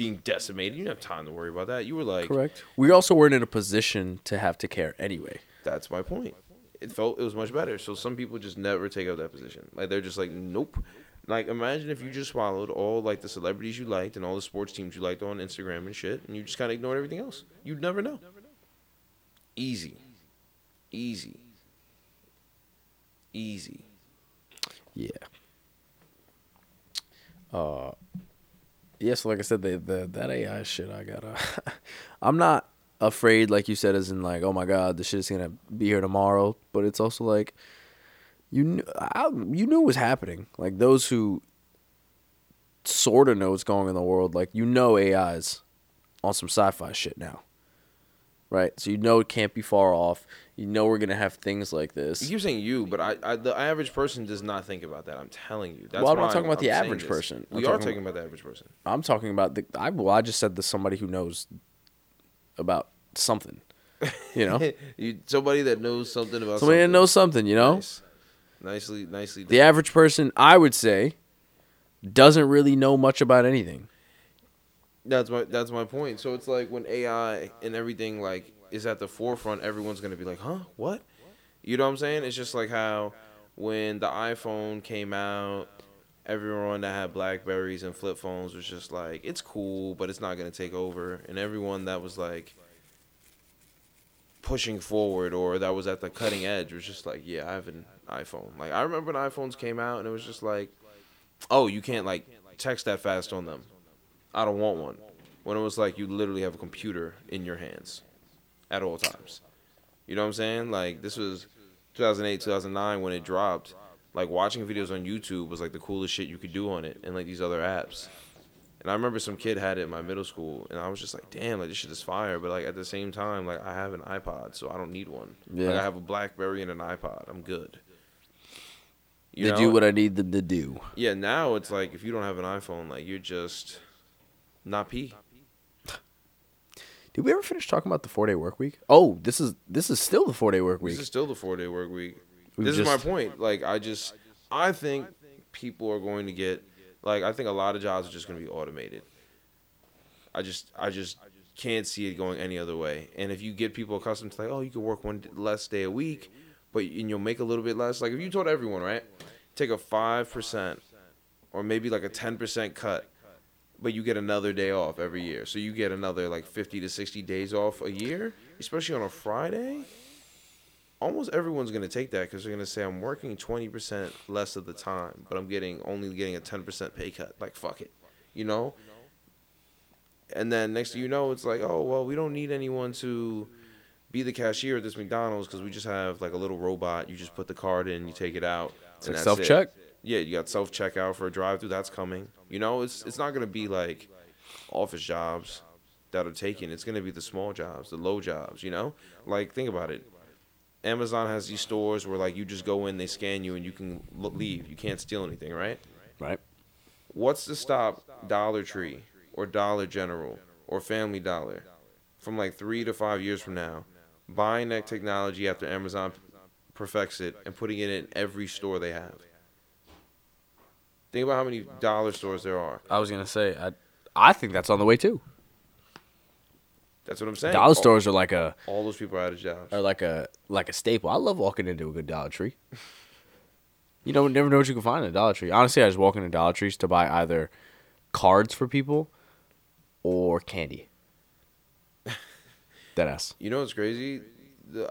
being decimated. You don't have time to worry about that. You were like, Correct. We also weren't in a position to have to care anyway. that's my point. It felt it was much better. So some people just never take up that position. Like they're just like, nope. Like imagine if you just swallowed all like the celebrities you liked and all the sports teams you liked on Instagram and shit, and you just kind of ignored everything else. You'd never know. Easy, easy, easy. Yeah. Uh, yeah. So like I said, the, the that AI shit, I gotta. I'm not afraid, like you said, as in like, oh my god, the shit is gonna be here tomorrow. But it's also like, you knew, I, you knew it was happening. Like those who sort of know what's going on in the world, like you know, AI's on some sci-fi shit now. Right, so you know it can't be far off. You know we're gonna have things like this. You're saying you, but I, I, the average person does not think about that. I'm telling you. That's Well, I'm not talking about the average this. person. I'm We are talking talking about the average person. I'm talking about the. I well, I just said to somebody who knows about something. You know, you, somebody that knows something about somebody that knows something. You know, Nice. Nicely, nicely. the average person, I would say, doesn't really know much about anything. That's my that's my point. So it's like when AI and everything like is at the forefront, everyone's gonna be like, "Huh? What?" You know what I'm saying? It's just like how when the iPhone came out, everyone that had Blackberries and flip phones was just like, "It's cool, but it's not gonna take over." And everyone that was like pushing forward or that was at the cutting edge was just like, "Yeah, I have an iPhone." Like I remember when iPhones came out and it was just like, "Oh, you can't like text that fast on them." I don't want one. When it was like you literally have a computer in your hands at all times. You know what I'm saying? Like this was 2008, 2009 when it dropped. Like watching videos on YouTube was like the coolest shit you could do on it and like these other apps. And I remember some kid had it in my middle school and I was just like, damn, like this shit is fire. But like at the same time, like I have an iPod, so I don't need one. Like Yeah. I have a Blackberry and an iPod. I'm good. You they know? do what I need them to do. Yeah, now it's like if you don't have an iPhone, like you're just not P. Did we ever finish talking about the four day work week? Oh, this is this is still the four day work week. This is still the four day work week. We this is my point. Like I just I think people are going to get like I think a lot of jobs are just going to be automated. I just I just can't see it going any other way. And if you get people accustomed to like, oh, you can work one less day a week, but and you'll make a little bit less. Like if you told everyone, right, take a five percent or maybe like a ten percent cut, but you get another day off every year, so you get another like fifty to sixty days off a year, especially on a Friday almost everyone's gonna take that because they're gonna say I'm working twenty percent less of the time, but I'm getting only getting a ten percent pay cut. Like fuck it, you know. And then next thing you know, it's like, oh well, we don't need anyone to be the cashier at this McDonald's because we just have like a little robot. You just put the card in, you take it out. It's and like that's it. Yeah, you got self checkout for a drive through. That's coming. You know, it's it's not gonna be like office jobs that are taken. It's gonna be the small jobs, the low jobs. You know, like think about it. Amazon has these stores where like you just go in, they scan you, and you can leave. You can't steal anything, right? Right. What's to stop Dollar Tree or Dollar General or Family Dollar from like three to five years from now buying that technology after Amazon perfects it and putting it in every store they have? Think about how many dollar stores there are. I was gonna say I I think that's on the way too. That's what I'm saying. Dollar All- stores are like a All those people are out of jobs. are like a like a staple. I love walking into a good Dollar Tree. You don't never know what you can find in a Dollar Tree. Honestly, I just walk into Dollar Trees to buy either cards for people or candy. Deadass. You know what's crazy?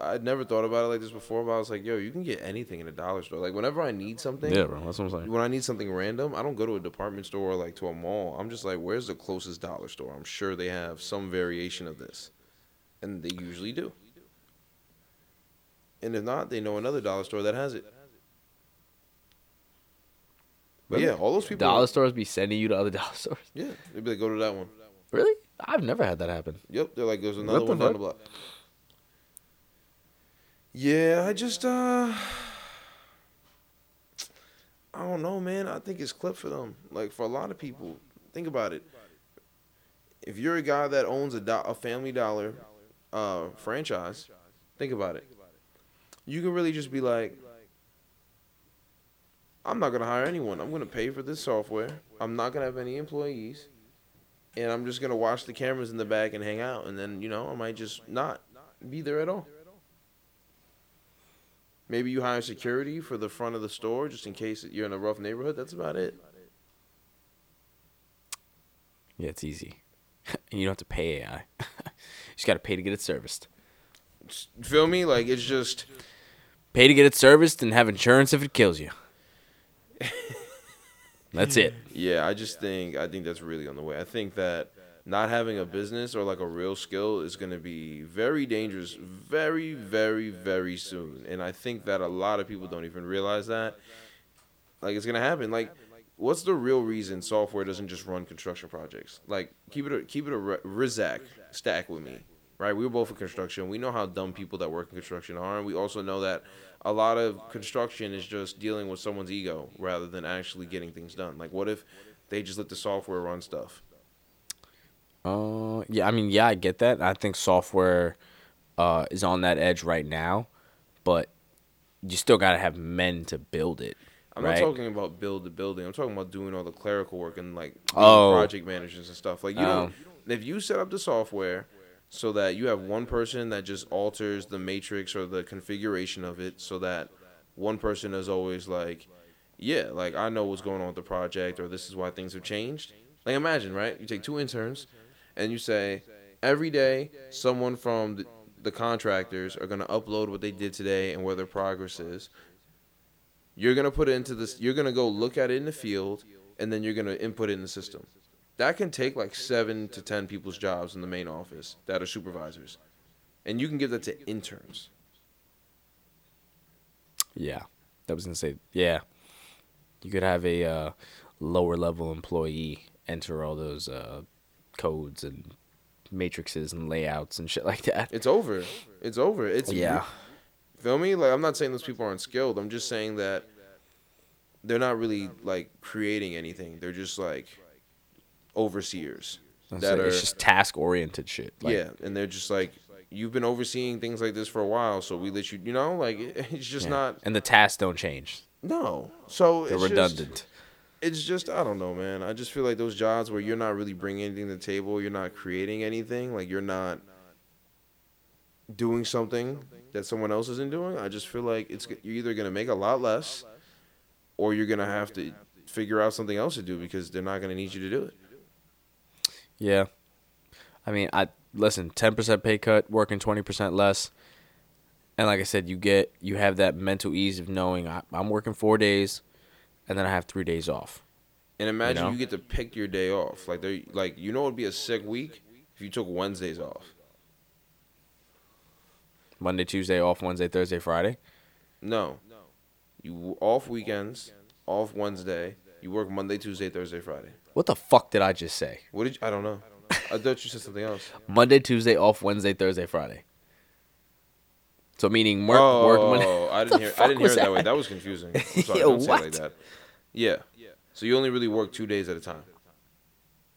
I'd never thought about it like this before, but I was like, yo, you can get anything in a dollar store. Like whenever I need something, Yeah, bro. That's what I'm saying. when I need something random, I don't go to a department store or like to a mall. I'm just like, where's the closest dollar store? I'm sure they have some variation of this, and they usually do. And if not, they know another dollar store that has it. But yeah, all those people. Dollar stores be sending you to other dollar stores. Yeah, they'd be like, go to that one. Really? I've never had that happen. Yep, they're like, there's another What the one down the block. Yeah, I just uh I don't know, man. I think it's clip for them. Like for a lot of people, think about it. If you're a guy that owns a, do- a Family Dollar uh, franchise, think about it. You can really just be like, I'm not gonna hire anyone. I'm gonna pay for this software. I'm not gonna have any employees, and I'm just gonna watch the cameras in the back and hang out. And then you know, I might just not be there at all. Maybe you hire security for the front of the store just in case you're in a rough neighborhood. That's about it. Yeah, it's easy. and you don't have to pay AI. you just got to pay to get it serviced. Feel me? Like it's just Pay to get it serviced and have insurance if it kills you. That's it. Yeah, I just think I think that's really on the way. I think that not having a business or like a real skill is going to be very dangerous very very very soon. And I think that a lot of people don't even realize that like it's going to happen. Like what's the real reason software doesn't just run construction projects? Like keep it a, keep it a Rizak stack with me. Right? We were both in construction. We know how dumb people that work in construction are, and we also know that a lot of construction is just dealing with someone's ego rather than actually getting things done. Like, what if they just let the software run stuff? Uh, yeah, I mean, yeah, I get that. I think software uh, is on that edge right now, but you still got to have men to build it. I'm right? not talking about build the building. I'm talking about doing all the clerical work and like Oh. project managers and stuff. Like you Oh. don't. If you set up the software so that you have one person that just alters the matrix or the configuration of it, so that one person is always like, yeah, like I know what's going on with the project, or this is why things have changed. Like imagine, right? You take two interns, and you say every day someone from the, the contractors are gonna upload what they did today and where their progress is. You're gonna put it into this. You're gonna go look at it in the field, and then you're gonna input it in the system. That can take like seven to ten people's jobs in the main office that are supervisors, and you can give that to interns. Yeah, that was gonna say. Yeah, you could have a uh, lower level employee enter all those uh, codes and matrices and layouts and shit like that. It's over. It's over. It's Yeah, Feel me? Like I'm not saying those people aren't skilled. I'm just saying that they're not really like creating anything. They're just like overseers That's that are it's just task oriented shit. Like, yeah, and they're just like you've been overseeing things like this for a while, so we let you. You know, like it's just yeah. not and the tasks don't change. no. So They're it's just- redundant. It's just I don't know, man. I just feel like those jobs where you're not really bringing anything to the table, you're not creating anything, like you're not doing something that someone else isn't doing. I just feel like it's you're either gonna make a lot less, or you're gonna have to figure out something else to do because they're not gonna need you to do it. Yeah. I mean, I listen, 10% pay cut, working 20% less. And like I said, you get you have that mental ease of knowing I, I'm working 4 days and then I have 3 days off. And imagine you, know? get to pick your day off. Like they like you know it'd be a sick week if you took Wednesdays off. Monday, Tuesday off, Wednesday, Thursday, Friday. No, you off weekends, off Wednesday. You work Monday, Tuesday, Thursday, Friday. What the fuck did I just say? What did you, I don't know. I thought you said something else. Monday, Tuesday off, Wednesday, Thursday, Friday. So meaning work oh, work Monday. Oh, I didn't hear. I didn't hear it that way. that? That was confusing. I'm sorry. Yo, don't say it like what? that. Yeah. So you only really work two days at a time.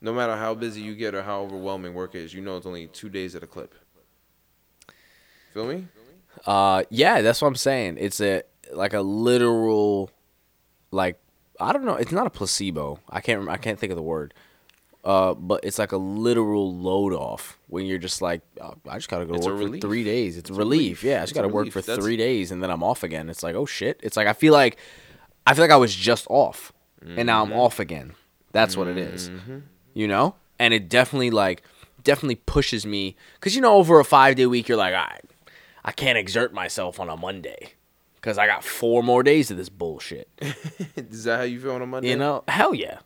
No matter how busy you get or how overwhelming work is, you know it's only two days at a clip. Feel me? Uh, yeah, that's what I'm saying. It's a like a literal, like I don't know. It's not a placebo. I can't. I can't think of the word. Uh, but it's like a literal load off when you're just like, oh, I just gotta go It's work for three days. It's, It's relief. relief. Yeah, I just gotta work for That's- three days and then I'm off again. It's like, oh shit. It's like I feel like, I feel like I was just off, and now I'm Mm-hmm. off again. That's what it is. You know, and it definitely like definitely pushes me because you know over a five day week you're like, all right. I can't exert myself on a Monday because I got four more days of this bullshit. Is that how you feel on a Monday? You know, hell yeah.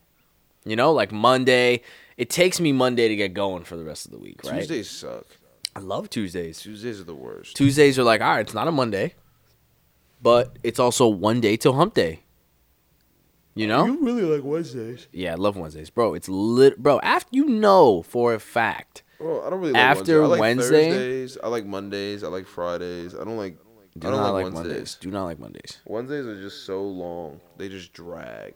You know, like Monday, it takes me Monday to get going for the rest of the week, right? Tuesdays suck. I love Tuesdays. Tuesdays are the worst. Tuesdays are like, all right, it's not a Monday, but it's also one day till hump day. You uh, know? You really like Wednesdays. Yeah, I love Wednesdays, bro. It's lit, bro. After you know for a fact, Well, I don't really like After Wednesdays. I like Wednesday- Thursdays. I like Mondays. I like Fridays. I don't like. do I don't not like, like Wednesdays. Mondays. Do not like Mondays. Wednesdays are just so long. They just drag.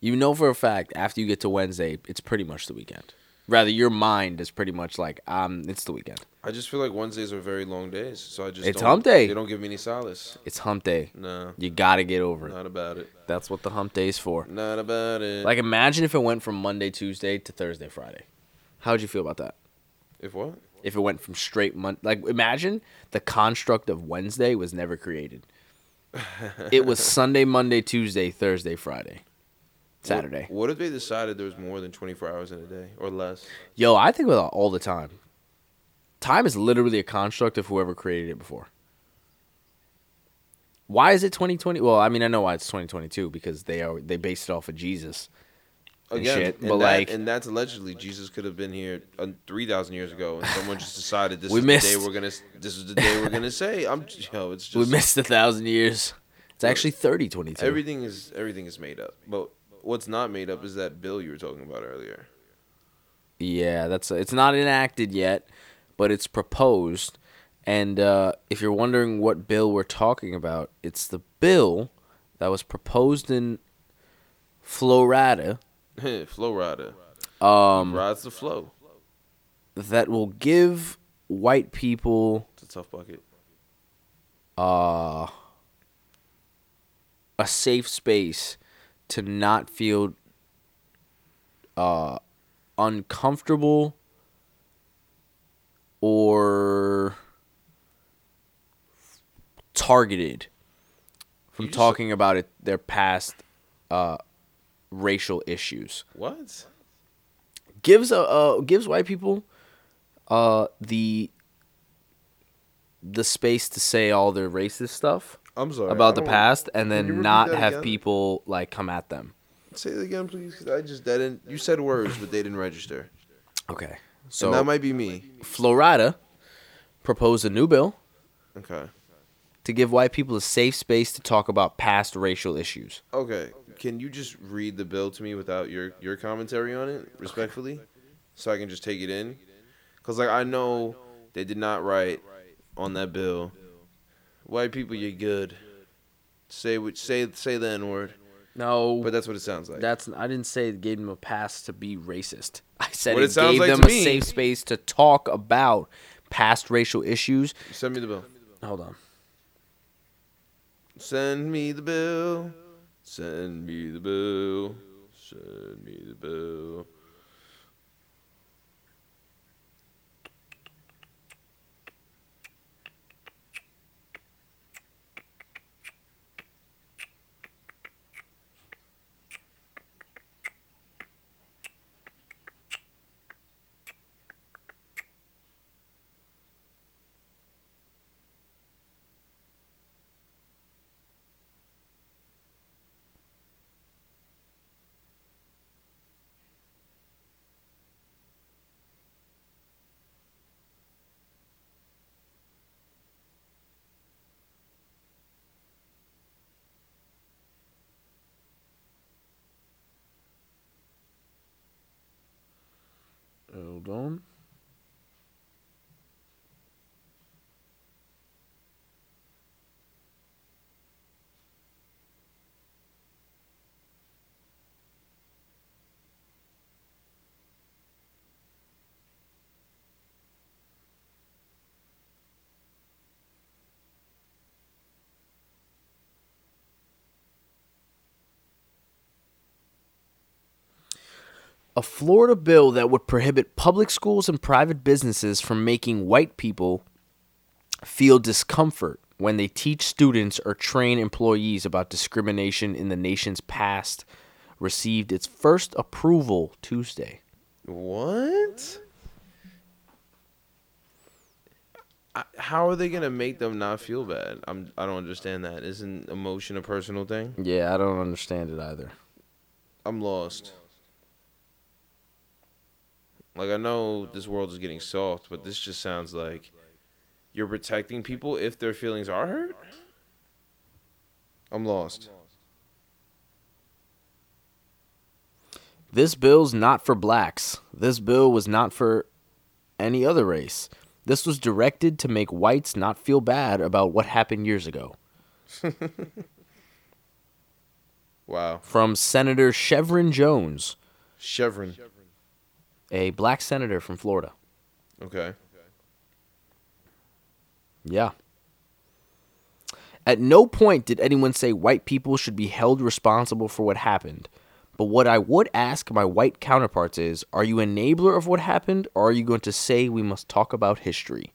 You know for a fact after you get to Wednesday, it's pretty much the weekend. Rather, your mind is pretty much like, um, it's the weekend. I just feel like Wednesdays are very long days, so I just It's hump day. They don't give me any solace. It's hump day. No, You gotta get over it. not about it. That's what the hump day is for. Not about it. Like, imagine if it went from Monday, Tuesday to Thursday, Friday. How would you feel about that? if what? If it went from straight Monday, like imagine the construct of Wednesday was never created. it was Sunday, Monday, Tuesday, Thursday, Friday, Saturday. What, what if they decided there was more than twenty four hours in a day or less? Yo, I think about all the time. Time is literally a construct of whoever created it before. Why is it 2020? Well, I mean, I know why it's 2022 because they are they based it off of Jesus. and Again, shit, and but that- like and that's allegedly Jesus could have been here uh, three thousand years ago, and someone just decided this We is missed. the day we're gonna. This is the day we're gonna say. I'm. Yo, it's just we missed a thousand years. It's actually 3022. everything is everything is made up. But what's not made up is that bill you were talking about earlier. Yeah, that's it's not enacted yet, but it's proposed. And uh, if you're wondering what bill we're talking about, it's the bill that was proposed in Florida Florida um, rides the flow. that will give white people It's a tough bucket. uh, a safe space to not feel uh, uncomfortable or targeted from just- talking about it their past uh, racial issues What? gives a uh, gives white people uh, the the space to say all their racist stuff I'm sorry. about the past and then not have again? people like come at them. Say it again, please, because I just didn't. You said words, but they didn't register. Okay. So So that might be me. Florida proposed a new bill Okay. to give white people a safe space to talk about past racial issues. Okay. Can you just read the bill to me without your your commentary on it, respectfully, so I can just take it in? Cause like I know they did not write on that bill. White people, you're good. Say what say say the n word, No, but that's what it sounds like. that's I didn't say it gave them a pass to be racist. I said What it, it gave like them a safe space to talk about past racial issues. Send me the bill. Hold on. Send me the bill. Send me the bill. Send me the bill. Hold on. A Florida bill that would prohibit public schools and private businesses from making white people feel discomfort when they teach students or train employees about discrimination in the nation's past received its first approval Tuesday. What? How are they gonna make them not feel bad? I'm I don't understand that. Isn't emotion a personal thing? Yeah, I don't understand it either. I'm lost. Like I know this world is getting soft, but this just sounds like you're protecting people if their feelings are hurt. I'm lost. This bill's not for blacks. This bill was not for any other race. This was directed to make whites not feel bad about what happened years ago. Wow. From Senator Shevrin Jones, Shevrin. A black senator from Florida. Okay. Yeah. At no point did anyone say white people should be held responsible for what happened. But what I would ask my white counterparts is are you enabler of what happened, or are you going to say we must talk about history?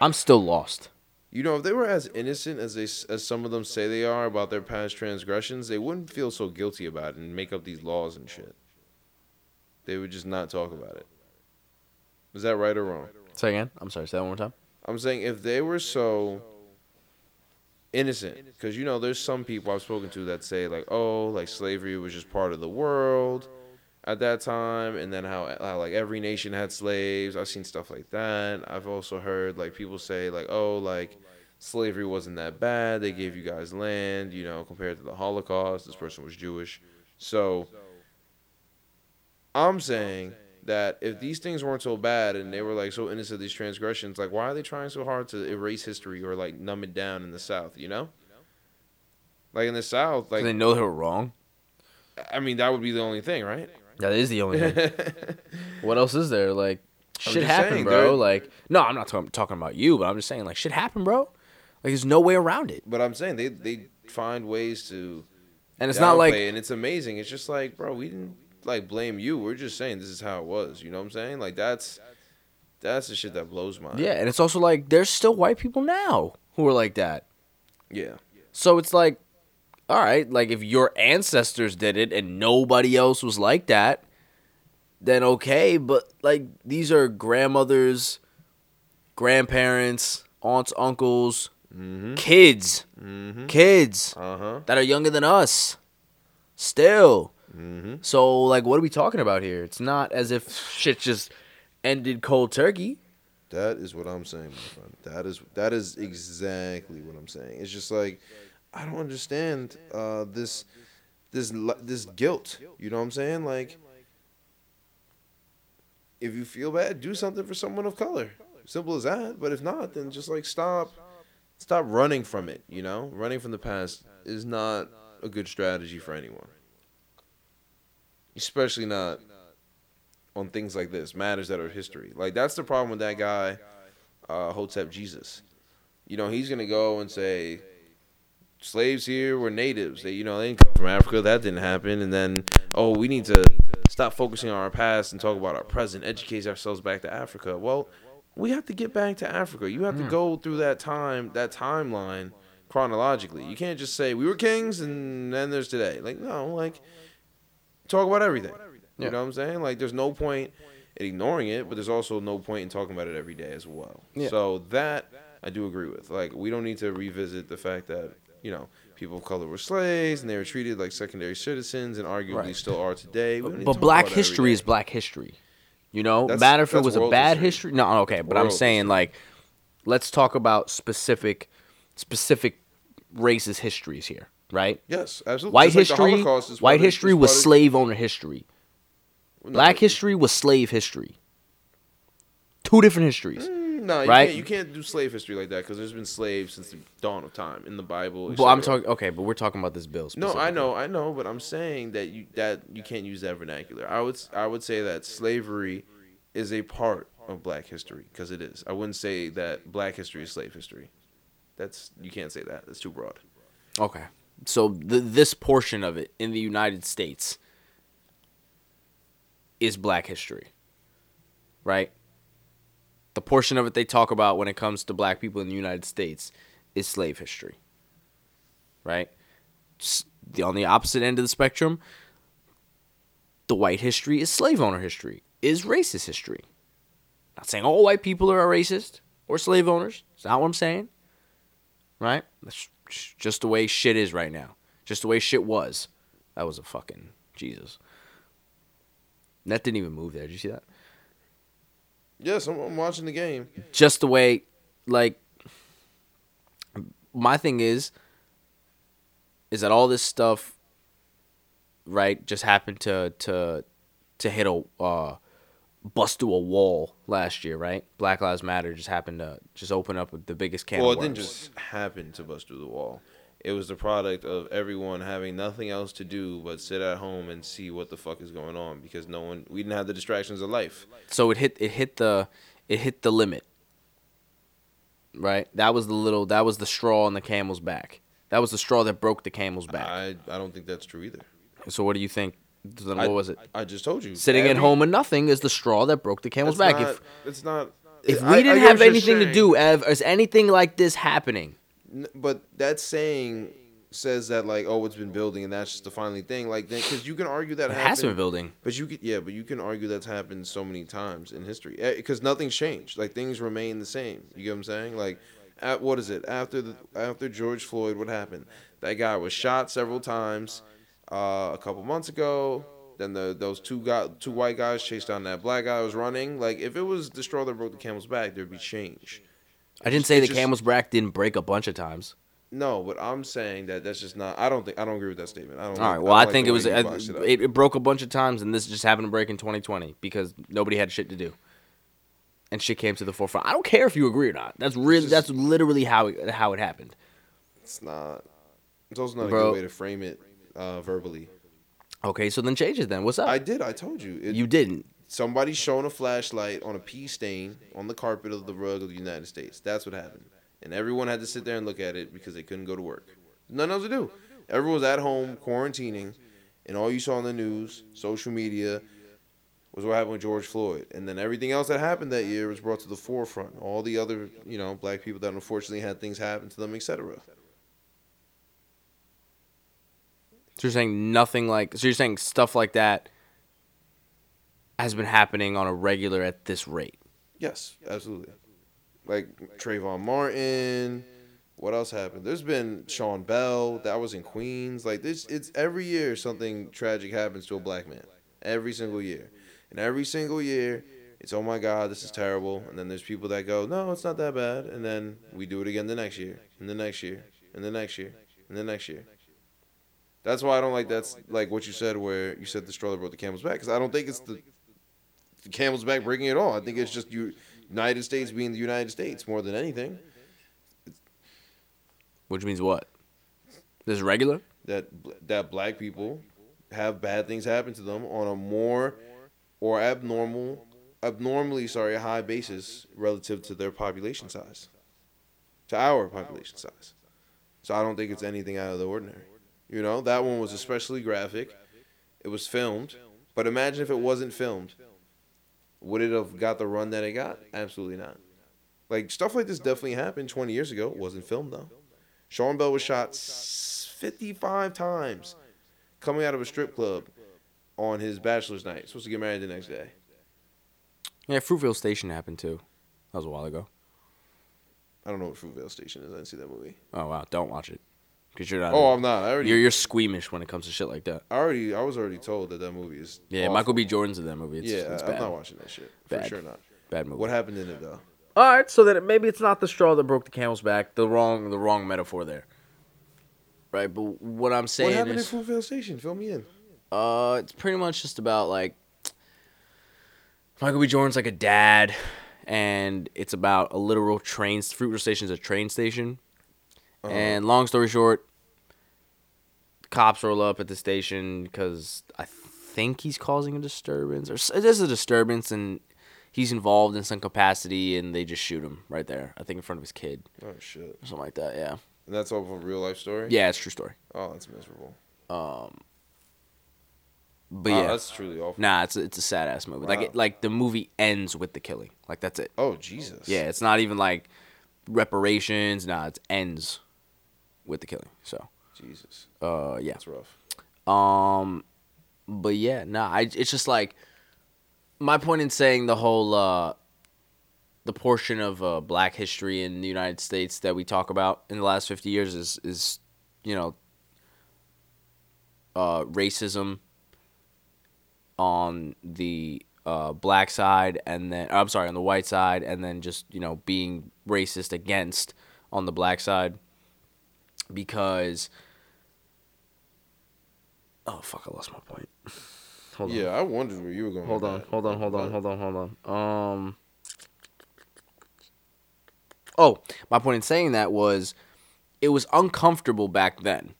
I'm still lost. You know, if they were as innocent as they as some of them say they are about their past transgressions, they wouldn't feel so guilty about it and make up these laws and shit. They would just not talk about it. Is that right or wrong? Say again. I'm sorry. Say that one more time. I'm saying if they were so innocent, because you know, there's some people I've spoken to that say like, oh, like slavery was just part of the world at that time, and then how, how like every nation had slaves. I've seen stuff like that. I've also heard like people say like, oh, like slavery wasn't that bad. They gave you guys land, you know, compared to the Holocaust. This person was Jewish, so I'm saying that if these things weren't so bad and they were like so innocent of these transgressions, like why are they trying so hard to erase history or like numb it down in the South? You know, like in the South, Like, like they know they were wrong. I mean that would be the only thing, right? That is the only thing. what else is there? Like I'm shit happened, saying, bro. they're- Like no, I'm not talking talking about you, but I'm just saying like shit happened, bro. Like there's no way around it. But I'm saying they they find ways to And it's not like and it's amazing. It's just like, bro, we didn't like blame you. We're just saying this is how it was. You know what I'm saying? Like that's that's the shit that blows my Yeah, and it's also like there's still white people now who are like that. yeah. So it's like, all right, like if your ancestors did it and nobody else was like that, then okay. But like these are grandmothers, grandparents, aunts, uncles, Mm-hmm. kids, Mm-hmm. kids Uh huh. that are younger than us. Still. Mm-hmm. So like, what are we talking about here? It's not as if shit just ended cold turkey. That is what I'm saying, my friend. That is that is exactly what I'm saying. It's just like I don't understand uh, this this this guilt. You know what I'm saying? Like if you feel bad, do something for someone of color. Simple as that. But if not, then just like stop stop running from it, you know? Running from the past is not a good strategy for anyone. Especially not on things like this, matters that are history. Like that's the problem with that guy, uh, Hotep Jesus. You know, he's gonna go and say, slaves here were natives. They, you know, they didn't come from Africa. That didn't happen. And then, oh, we need to stop focusing on our past and talk about our present. Educate ourselves back to Africa. Well, we have to get back to Africa. You have to hmm. go through that time, that timeline chronologically. You can't just say we were kings and then there's today. Like no, like talk about everything. You Yeah. know what I'm saying? Like there's no point in ignoring it, but there's also no point in talking about it every day as well. Yeah. So that I do agree with. Like we don't need to revisit the fact that, you know, people of color were slaves and they were treated like secondary citizens and arguably Right. still are today. We don't to But black about it every history is black history. You know, That's- matter if it was a bad history. history. No, okay, but I'm saying history. like, let's talk about specific, specific races' histories here, right? Yes, absolutely. White Just history, is white history was slave owner history. No, Black history was slave history. Two different histories. Mm. No, you, right? can't, you can't do slave history like that because there's been slaves since the dawn of time in the Bible. Well, I'm talking. Okay, but we're talking about this bill. No, I know, I know, but I'm saying that you that you can't use that vernacular. I would I would say that slavery is a part of Black history because it is. I wouldn't say that Black history is slave history. That's you can't say that. That's too broad. Okay, so th- this portion of it in the United States is Black history, right? The portion of it they talk about when it comes to Black people in the United States is slave history, right? On the opposite end of the spectrum, the white history is slave owner history, is racist history. Not saying all white people are racist or slave owners. It's not what I'm saying. Right? That's just the way shit is right now. Just the way shit was. That was a fucking Jesus. That didn't even move there. Did you see that? Yes, I'm, I'm watching the game. Just the way, like, my thing is, is that all this stuff, right, just happened to to to hit a uh, bust through a wall last year, right? Black Lives Matter just happened to just open up the biggest can. Well, it didn't just happen to bust through the wall. It was the product of everyone having nothing else to do but sit at home and see what the fuck is going on because no one we didn't have the distractions of life. so it hit it hit the it hit the limit right that was the little that was the straw on the camel's back that was the straw that broke the camel's back I I don't think that's true either. so what do you think then I- what was it I just told you. sitting at home and nothing is the straw that broke the camel's It's back not, if it's not. if we I didn't have anything to do ev- is anything like this happening but that saying says that like oh it's been building and that's just the finally thing like because you can argue that it happened, has been building. but you could yeah but you can argue that's happened so many times in history because nothing's changed like things remain the same you get what i'm saying? Like at, what is it? After the after george floyd what happened? That guy was shot several times uh, a couple months ago then the those two guy two white guys chased down that black guy who was running like if it was the straw that broke the camel's back there'd be change i didn't say the just- camel's back didn't break a bunch of times No, but I'm saying that that's just not. I don't think I don't agree with that statement. I don't. all right well i, don't like think it was it it, broke a bunch of times and this just happened to break in 2020 because nobody had shit to do and shit came to the forefront i don't care if you agree or not that's really just- that's literally how it, how it happened It's not. It's also not a good way to frame it uh, verbally. Okay, so then change it then. What's up? I did. I told you. It, you didn't. Somebody showing a flashlight on a pee stain on the carpet of the rug of the United States. That's what happened. And everyone had to sit there and look at it because they couldn't go to work. Nothing else to do. Everyone was at home quarantining, and all you saw on the news, social media, was what happened with George Floyd. And then everything else that happened that year was brought to the forefront. All the other, you know, black people that unfortunately had things happen to them, etc. So you're saying nothing like so you're saying stuff like that has been happening on a regular at this rate. Yes, absolutely. Like Trayvon Martin. What else happened? There's been Sean Bell. That was in Queens. Like this, it's every year something tragic happens to a black man. Every single year, and every single year, it's oh my god, this is terrible. And then there's people that go, no, it's not that bad. And then we do it again the next year, and the next year, and the next year, and the next year. That's why I don't like that's like what you said, where you said the stroller broke the camel's back, because I don't think it's the the camel's back breaking it all. I think it's just you, United States being the United States more than anything. Which means what? This is regular? That that black people have bad things happen to them on a more or abnormal, abnormally sorry, high basis relative to their population size, to our population size. So I don't think it's anything out of the ordinary. You know, that one was especially graphic. It was filmed, but imagine if it wasn't filmed. Would it have got the run that it got? Absolutely not. Like stuff like this definitely happened 20 years ago. It wasn't filmed though. Sean Bell was shot 55 times coming out of a strip club on his bachelor's night. Supposed to get married the next day. Yeah, Fruitvale Station happened too. That was a while ago. I don't know what Fruitvale Station is. I didn't see that movie. Oh wow, don't watch it. Cuz you're not Oh, I'm not. I already, you're you're squeamish when it comes to shit like that. I already, I was already told that that movie is. Yeah, awful. Michael B. Jordan's in that movie. It's, yeah, it's I'm bad. not watching that shit. For Bad. sure not. Bad movie. What happened in it though? All right, so that maybe it's not the straw that broke the camel's back. The wrong, the wrong metaphor there. Right, but what I'm saying What happened is, in Fruitvale Station? Fill me in. uh, it's pretty much just about like Michael B. Jordan's like a dad, and it's about a literal train. Fruitvale Station is a train station, Uh-huh. and long story short, cops roll up at the station because I think he's causing a disturbance, or s- there's a disturbance, and he's involved in some capacity, and they just shoot him right there. I think in front of his kid, Oh shit! or something like that. Yeah, And that's all from a real life story. yeah, it's a true story. Oh, that's miserable. Um. But Wow, yeah, that's truly awful. nah, it's a, it's a sad ass movie. Like it, like the movie ends with the killing. Like that's it. Oh Jesus. Yeah, it's not even like reparations. Nah, it ends with the killing. So, Jesus. uh, yeah. That's rough. Um, but yeah, nah, I, it's just like my point in saying the whole uh, the portion of uh, black history in the United States that we talk about in the last 50 years is is you know uh, racism on the uh, black side and then I'm sorry on the white side and then just you know being racist against on the black side because oh fuck I lost my point. Hold on. Yeah, I wondered where you were going. Hold on, hold on, hold on, hold on, hold on. Um. Oh, my point in saying that was, it was uncomfortable back then,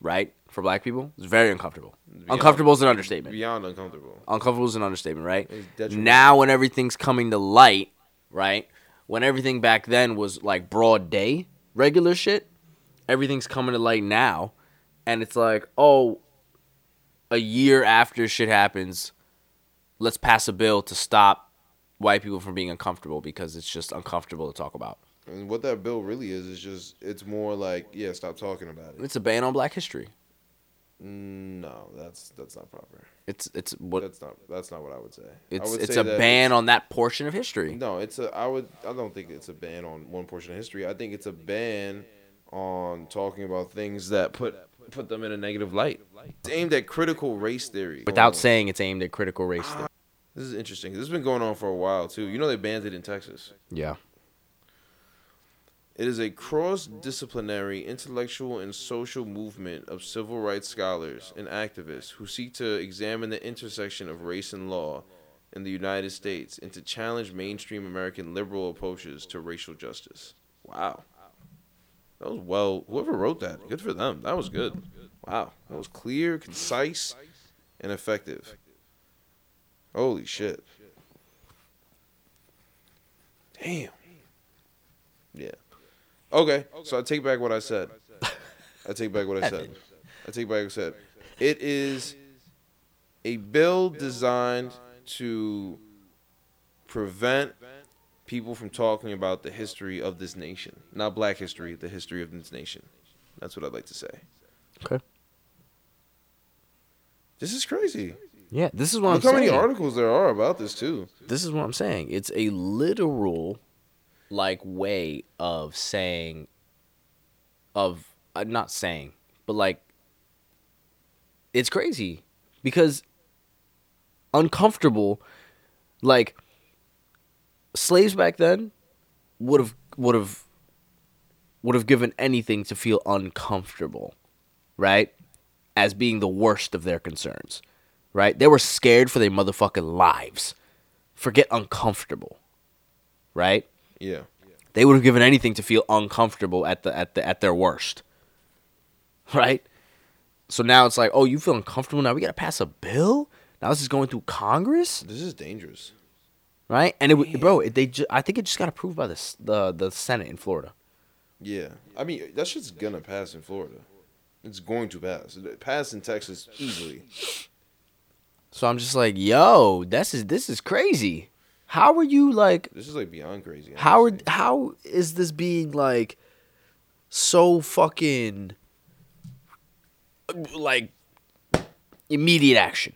right? For black people, it was very uncomfortable. uncomfortable is an understatement. Beyond uncomfortable. Uncomfortable is an understatement, right? It's. Now, when everything's coming to light, right? When everything back then was like broad day, regular shit, everything's coming to light now, and it's like, oh, a year after shit happens, let's pass a bill to stop white people from being uncomfortable because it's just uncomfortable to talk about. And what that bill really is is just it's more like yeah, stop talking about it. It's a ban on black history. Mm, No, that's that's not proper. It's it's what That's not that's not what I would say. It's would it's say a ban it's- on that portion of history. No, it's a. I would. I don't think it's a ban on one portion of history. I think it's a ban on talking about things that put put them in a negative light. It's aimed at critical race theory. Without saying it's aimed at critical race theory. this is interesting. This has been going on for a while too. You know they banned it in Texas. Yeah. It is a cross-disciplinary intellectual and social movement of civil rights scholars and activists who seek to examine the intersection of race and law in the United States and to challenge mainstream American liberal approaches to racial justice. Wow. That was well, whoever wrote that, good for them. That was good. Wow. That was clear, concise, and effective. Holy shit. Damn. Yeah. Okay, so I take back what I said. I take back what I said. I take back what I said. It is a bill designed to prevent people from talking about the history of this nation. Not black history, the history of this nation. That's what I'd like to say. Okay. This is crazy. Yeah, this is what Look I'm how many articles there are about this too. this is what I'm saying. It's a literal, like, way of saying, of uh, not saying, but like, it's crazy because uncomfortable, like, slaves back then would have would have would have given anything to feel uncomfortable, right? As being the worst of their concerns, right? They were scared for their motherfucking lives. Forget uncomfortable, right? Yeah. They would have given anything to feel uncomfortable at the at the at their worst, right? So now it's like, oh, you feel uncomfortable now? We gotta pass a bill. Now this is going through Congress, This is dangerous. Right? And it, bro, it, they ju- I think it just got approved by the s- the the Senate in Florida. Yeah. I mean, that shit's gonna pass in Florida. It's going to pass. It passed in Texas easily. So I'm just like, yo, this is this is crazy. How are you like? This is like beyond crazy. How are how is this being like so fucking like immediate action?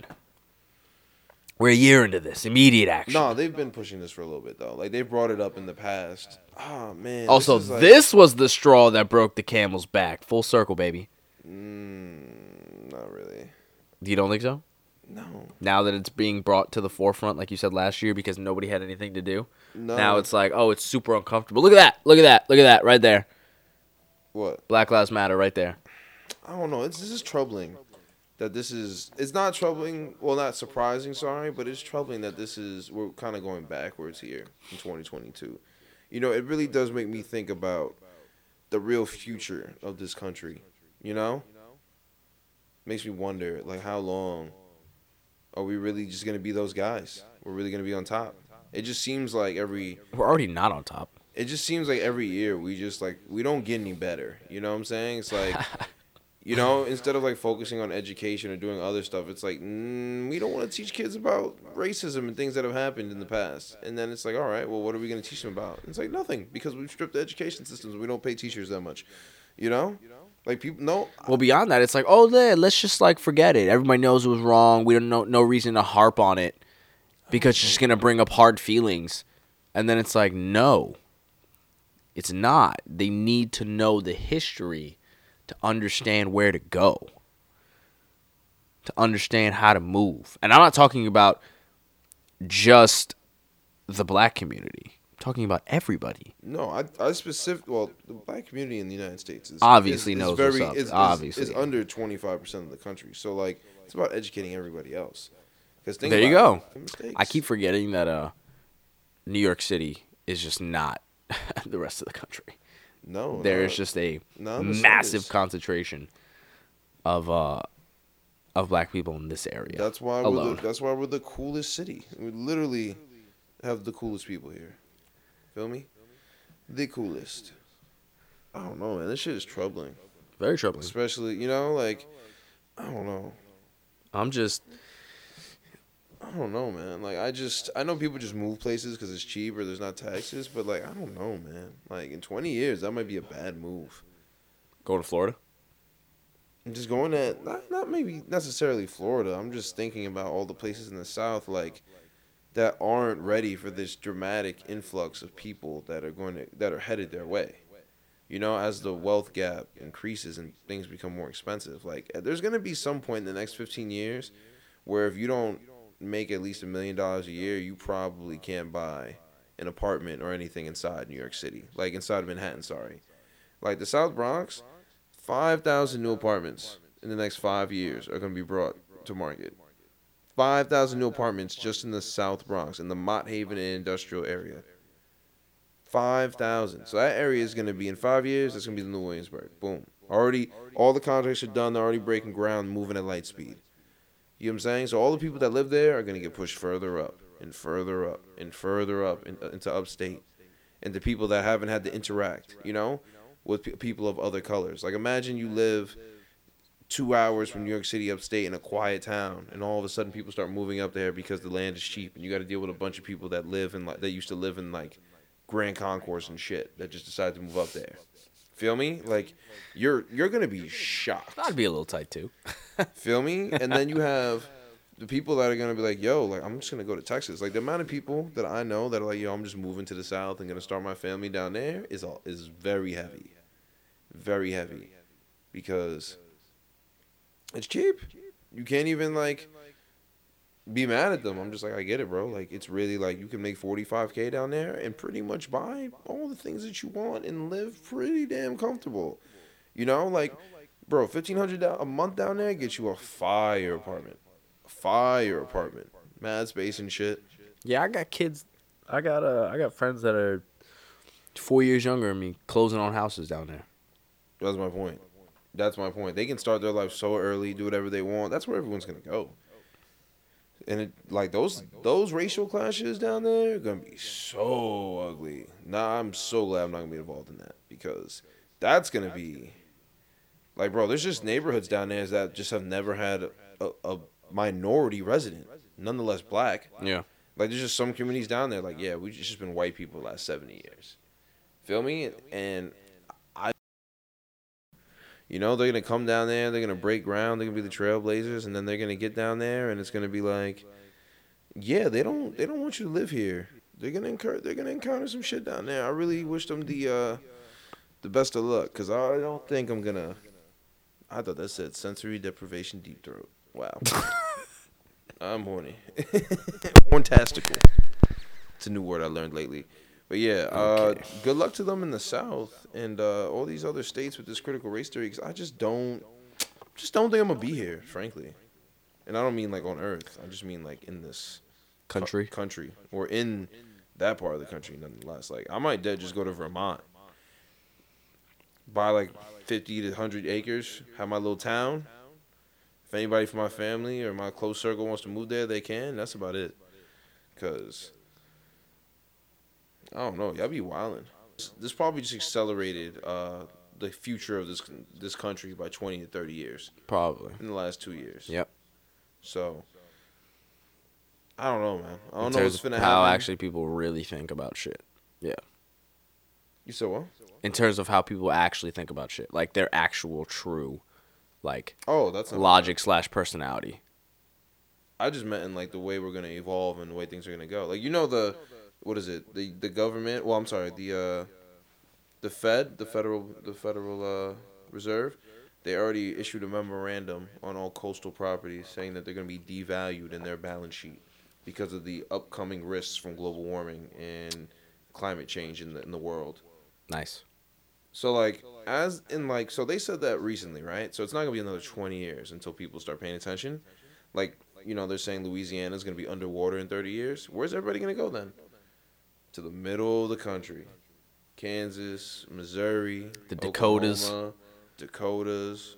We're a year into this. Immediate action. No, they've been pushing this for a little bit though. Like they brought it up in the past. Oh man. also, is, like- this was the straw that broke the camel's back. Full circle, baby. Mm, not really. You don't think so? No. Now that it's being brought to the forefront, like you said last year, because nobody had anything to do. No. Now it's like, oh, it's super uncomfortable. Look at that. Look at that. Look at that right there. what? Black Lives Matter right there. I don't know. It's this is troubling. That this is. It's not troubling. Well, not surprising. Sorry, but it's troubling that this is. We're kind of going backwards here in 2022. You know, it really does make me think about the real future of this country. You know, makes me wonder like how long are we really just gonna be those guys? We're really gonna be on top. It just seems like every We're already not on top. it just seems like every year we just like we don't get any better. You know what I'm saying? It's like you know, instead of like focusing on education or doing other stuff, it's like mm, we don't want to teach kids about racism and things that have happened in the past. And then it's like, all right, well, what are we going to teach them about? It's like nothing because we've stripped the education systems. We don't pay teachers that much. You know, like people no. Well, beyond that, it's like, oh, let's just like forget it. Everybody knows it was wrong. We don't know no reason to harp on it because it's just gonna bring up hard feelings. And then it's like, no, it's not. They need to know the history to understand where to go, to understand how to move. And I'm not talking about just the black community. I'm talking about everybody. No, I, I specific. Well, the black community in the United States is Obviously is, knows is very is, is- Obviously. is, under twenty five percent of the country. So like, it's about educating everybody else. Because There you go. I keep forgetting that uh, New York City is just not the rest of the country. No. There no, is just a no, massive concentration of uh of black people in this area. That's why we're the, that's why we're the coolest city. We literally have the coolest people here. Feel me? The coolest. I don't know, man. This shit is troubling. Very troubling. Especially, you know, like I don't know. I'm just I don't know, man. Like I just I know people just move places because it's cheap or there's not taxes, but like I don't know, man. Like in 20 years, that might be a bad move. going to Florida. I'm just going at not not maybe necessarily Florida. I'm just thinking about all the places in the South like that aren't ready for this dramatic influx of people that are going to that are headed their way. You know, as the wealth gap increases and things become more expensive, like there's going to be some point in the next 15 years where if you don't make at least a million dollars a year, you probably can't buy an apartment or anything inside New York City, like inside Manhattan. Sorry, like the South Bronx, five thousand new apartments in the next five years are going to be brought to market. Five thousand new apartments just in the South Bronx, in the Mott Haven and industrial area. Five thousand. So that area is going to be in five years. That's going to be the new Williamsburg. Boom. Already, all the contracts are done. They're already breaking ground, moving at light speed. You know what I'm saying? So all the people that live there are going to get pushed further up and further up and further up in, uh, into upstate, and the people that haven't had to interact, you know, with pe- people of other colors. Like imagine you live two hours from New York City upstate in a quiet town, and all of a sudden people start moving up there because the land is cheap, and you got to deal with a bunch of people that live in like that used to live in like Grand Concourse and shit that just decided to move up there. Feel me? Like you're you're gonna be shocked. That'd be a little tight too. Feel me? And then you have the people that are gonna be like, yo, like I'm just gonna go to Texas. Like the amount of people that I know that are like, yo, I'm just moving to the South and gonna start my family down there is all is very heavy, very heavy, because it's cheap. You can't even like be mad at them. I'm just like, I get it, bro. Like it's really like you can make 45k down there and pretty much buy all the things that you want and live pretty damn comfortable. You know, like, bro, 1500 a month down there gets you a fire apartment, fire apartment, mad space and shit. Yeah, I got kids. I got uh, I got friends that are four years younger than me, closing on houses down there. That's my point. That's my point. They can start their life so early, do whatever they want. That's where everyone's gonna go. And it, like those those racial clashes down there are gonna be so ugly. Nah, I'm so glad I'm not gonna be involved in that because that's gonna be like, bro. There's just neighborhoods down there that just have never had a, a, a minority resident, nonetheless black. Yeah. Like there's just some communities down there. Like yeah, we've just been white people the last seventy years. Feel me? And you know, they're gonna come down there. They're gonna break ground. They're gonna be the trailblazers, and then they're gonna get down there, and it's gonna be like, yeah, they don't they don't want you to live here. They're gonna incur they're gonna encounter some shit down there. I really wish them the uh the best of luck, cause I don't think I'm gonna. I thought that said sensory deprivation deep throat. Wow. I'm horny. Horntastical. It's a new word I learned lately. But yeah, uh, good luck to them in the South and uh, all these other states with this critical race theory. Because I just don't, just don't think I'm gonna be here, frankly. And I don't mean like on Earth. I just mean like in this co- Country. country, or in that part of the country, nonetheless. Like I might dead just go to Vermont, buy like fifty to hundred acres, have my little town. If anybody from my family or my close circle wants to move there, they can. That's about it. Cause I don't know, y'all be wildin'. This probably just accelerated uh, the future of this this country by twenty to thirty years Probably. in the last two years. Yep. So I don't know, man. I don't know what's gonna how happen. actually people really think about shit. Yeah. you said what? In terms of how people actually think about shit, like their actual true, like Oh, that's logic slash personality. I just meant in like the way we're gonna evolve and the way things are gonna go. Like you know the what is it? The the government. Well, I'm sorry. The uh, the Fed, the federal, the Federal uh, Reserve. They already issued a memorandum on all coastal properties saying that they're going to be devalued in their balance sheet because of the upcoming risks from global warming and climate change in the in the world. Nice. So like as in like so they said that recently, right? So it's not gonna be another twenty years until people start paying attention. Like you know they're saying Louisiana is gonna be underwater in thirty years. Where's everybody gonna go then? To the middle of the country, Kansas, Missouri, The Dakotas. Oklahoma, Dakotas.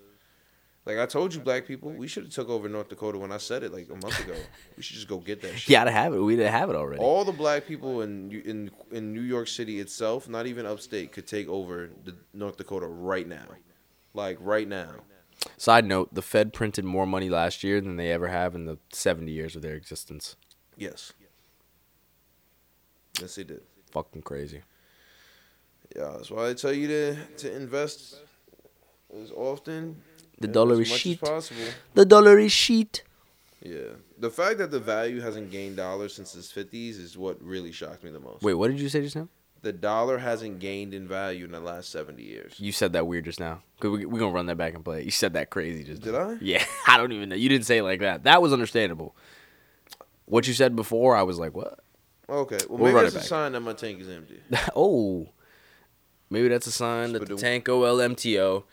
Like I told you, black people, we should have took over North Dakota when I said it like a month ago. we should just go get that shit. You gotta have it. We didn't have it already. All the black people in in in New York City itself, not even upstate, could take over the North Dakota right now, like right now. Side note: the Fed printed more money last year than they ever have in the 70 years of their existence. Yes. Yes, he did. Fucking crazy. Yeah, that's why I tell you to to invest as often. The dollar as is much sheet. as possible. The dollar is sheet. Yeah, the fact that the value hasn't gained dollars since its fifties is what really shocked me the most. Wait, what did you say just now? the dollar hasn't gained in value in the last seventy years. You said that weird just now. 'Cause we we gonna run that back and play. it. You said that crazy just. Did now. I? Yeah, I don't even know. You didn't say it like that. That was understandable. What you said before, I was like, what? Okay, well We'll maybe that's a back. sign that my tank is empty. oh, maybe that's a sign that the tank OLMTO.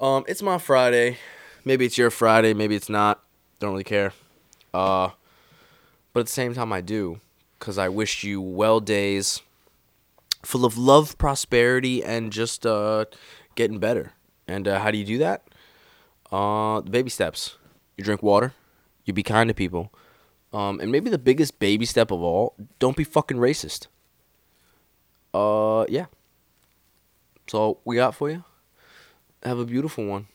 Um, it's my Friday. Maybe it's your Friday. Maybe it's not. Don't really care. Uh, but at the same time, I do, cause I wish you well days, full of love, prosperity, and just uh, getting better. And uh, how do you do that? Uh, baby steps. You drink water. You be kind to people. Um, and maybe the biggest baby step of all, don't be fucking racist. Uh, yeah. So we got for you. Have a beautiful one.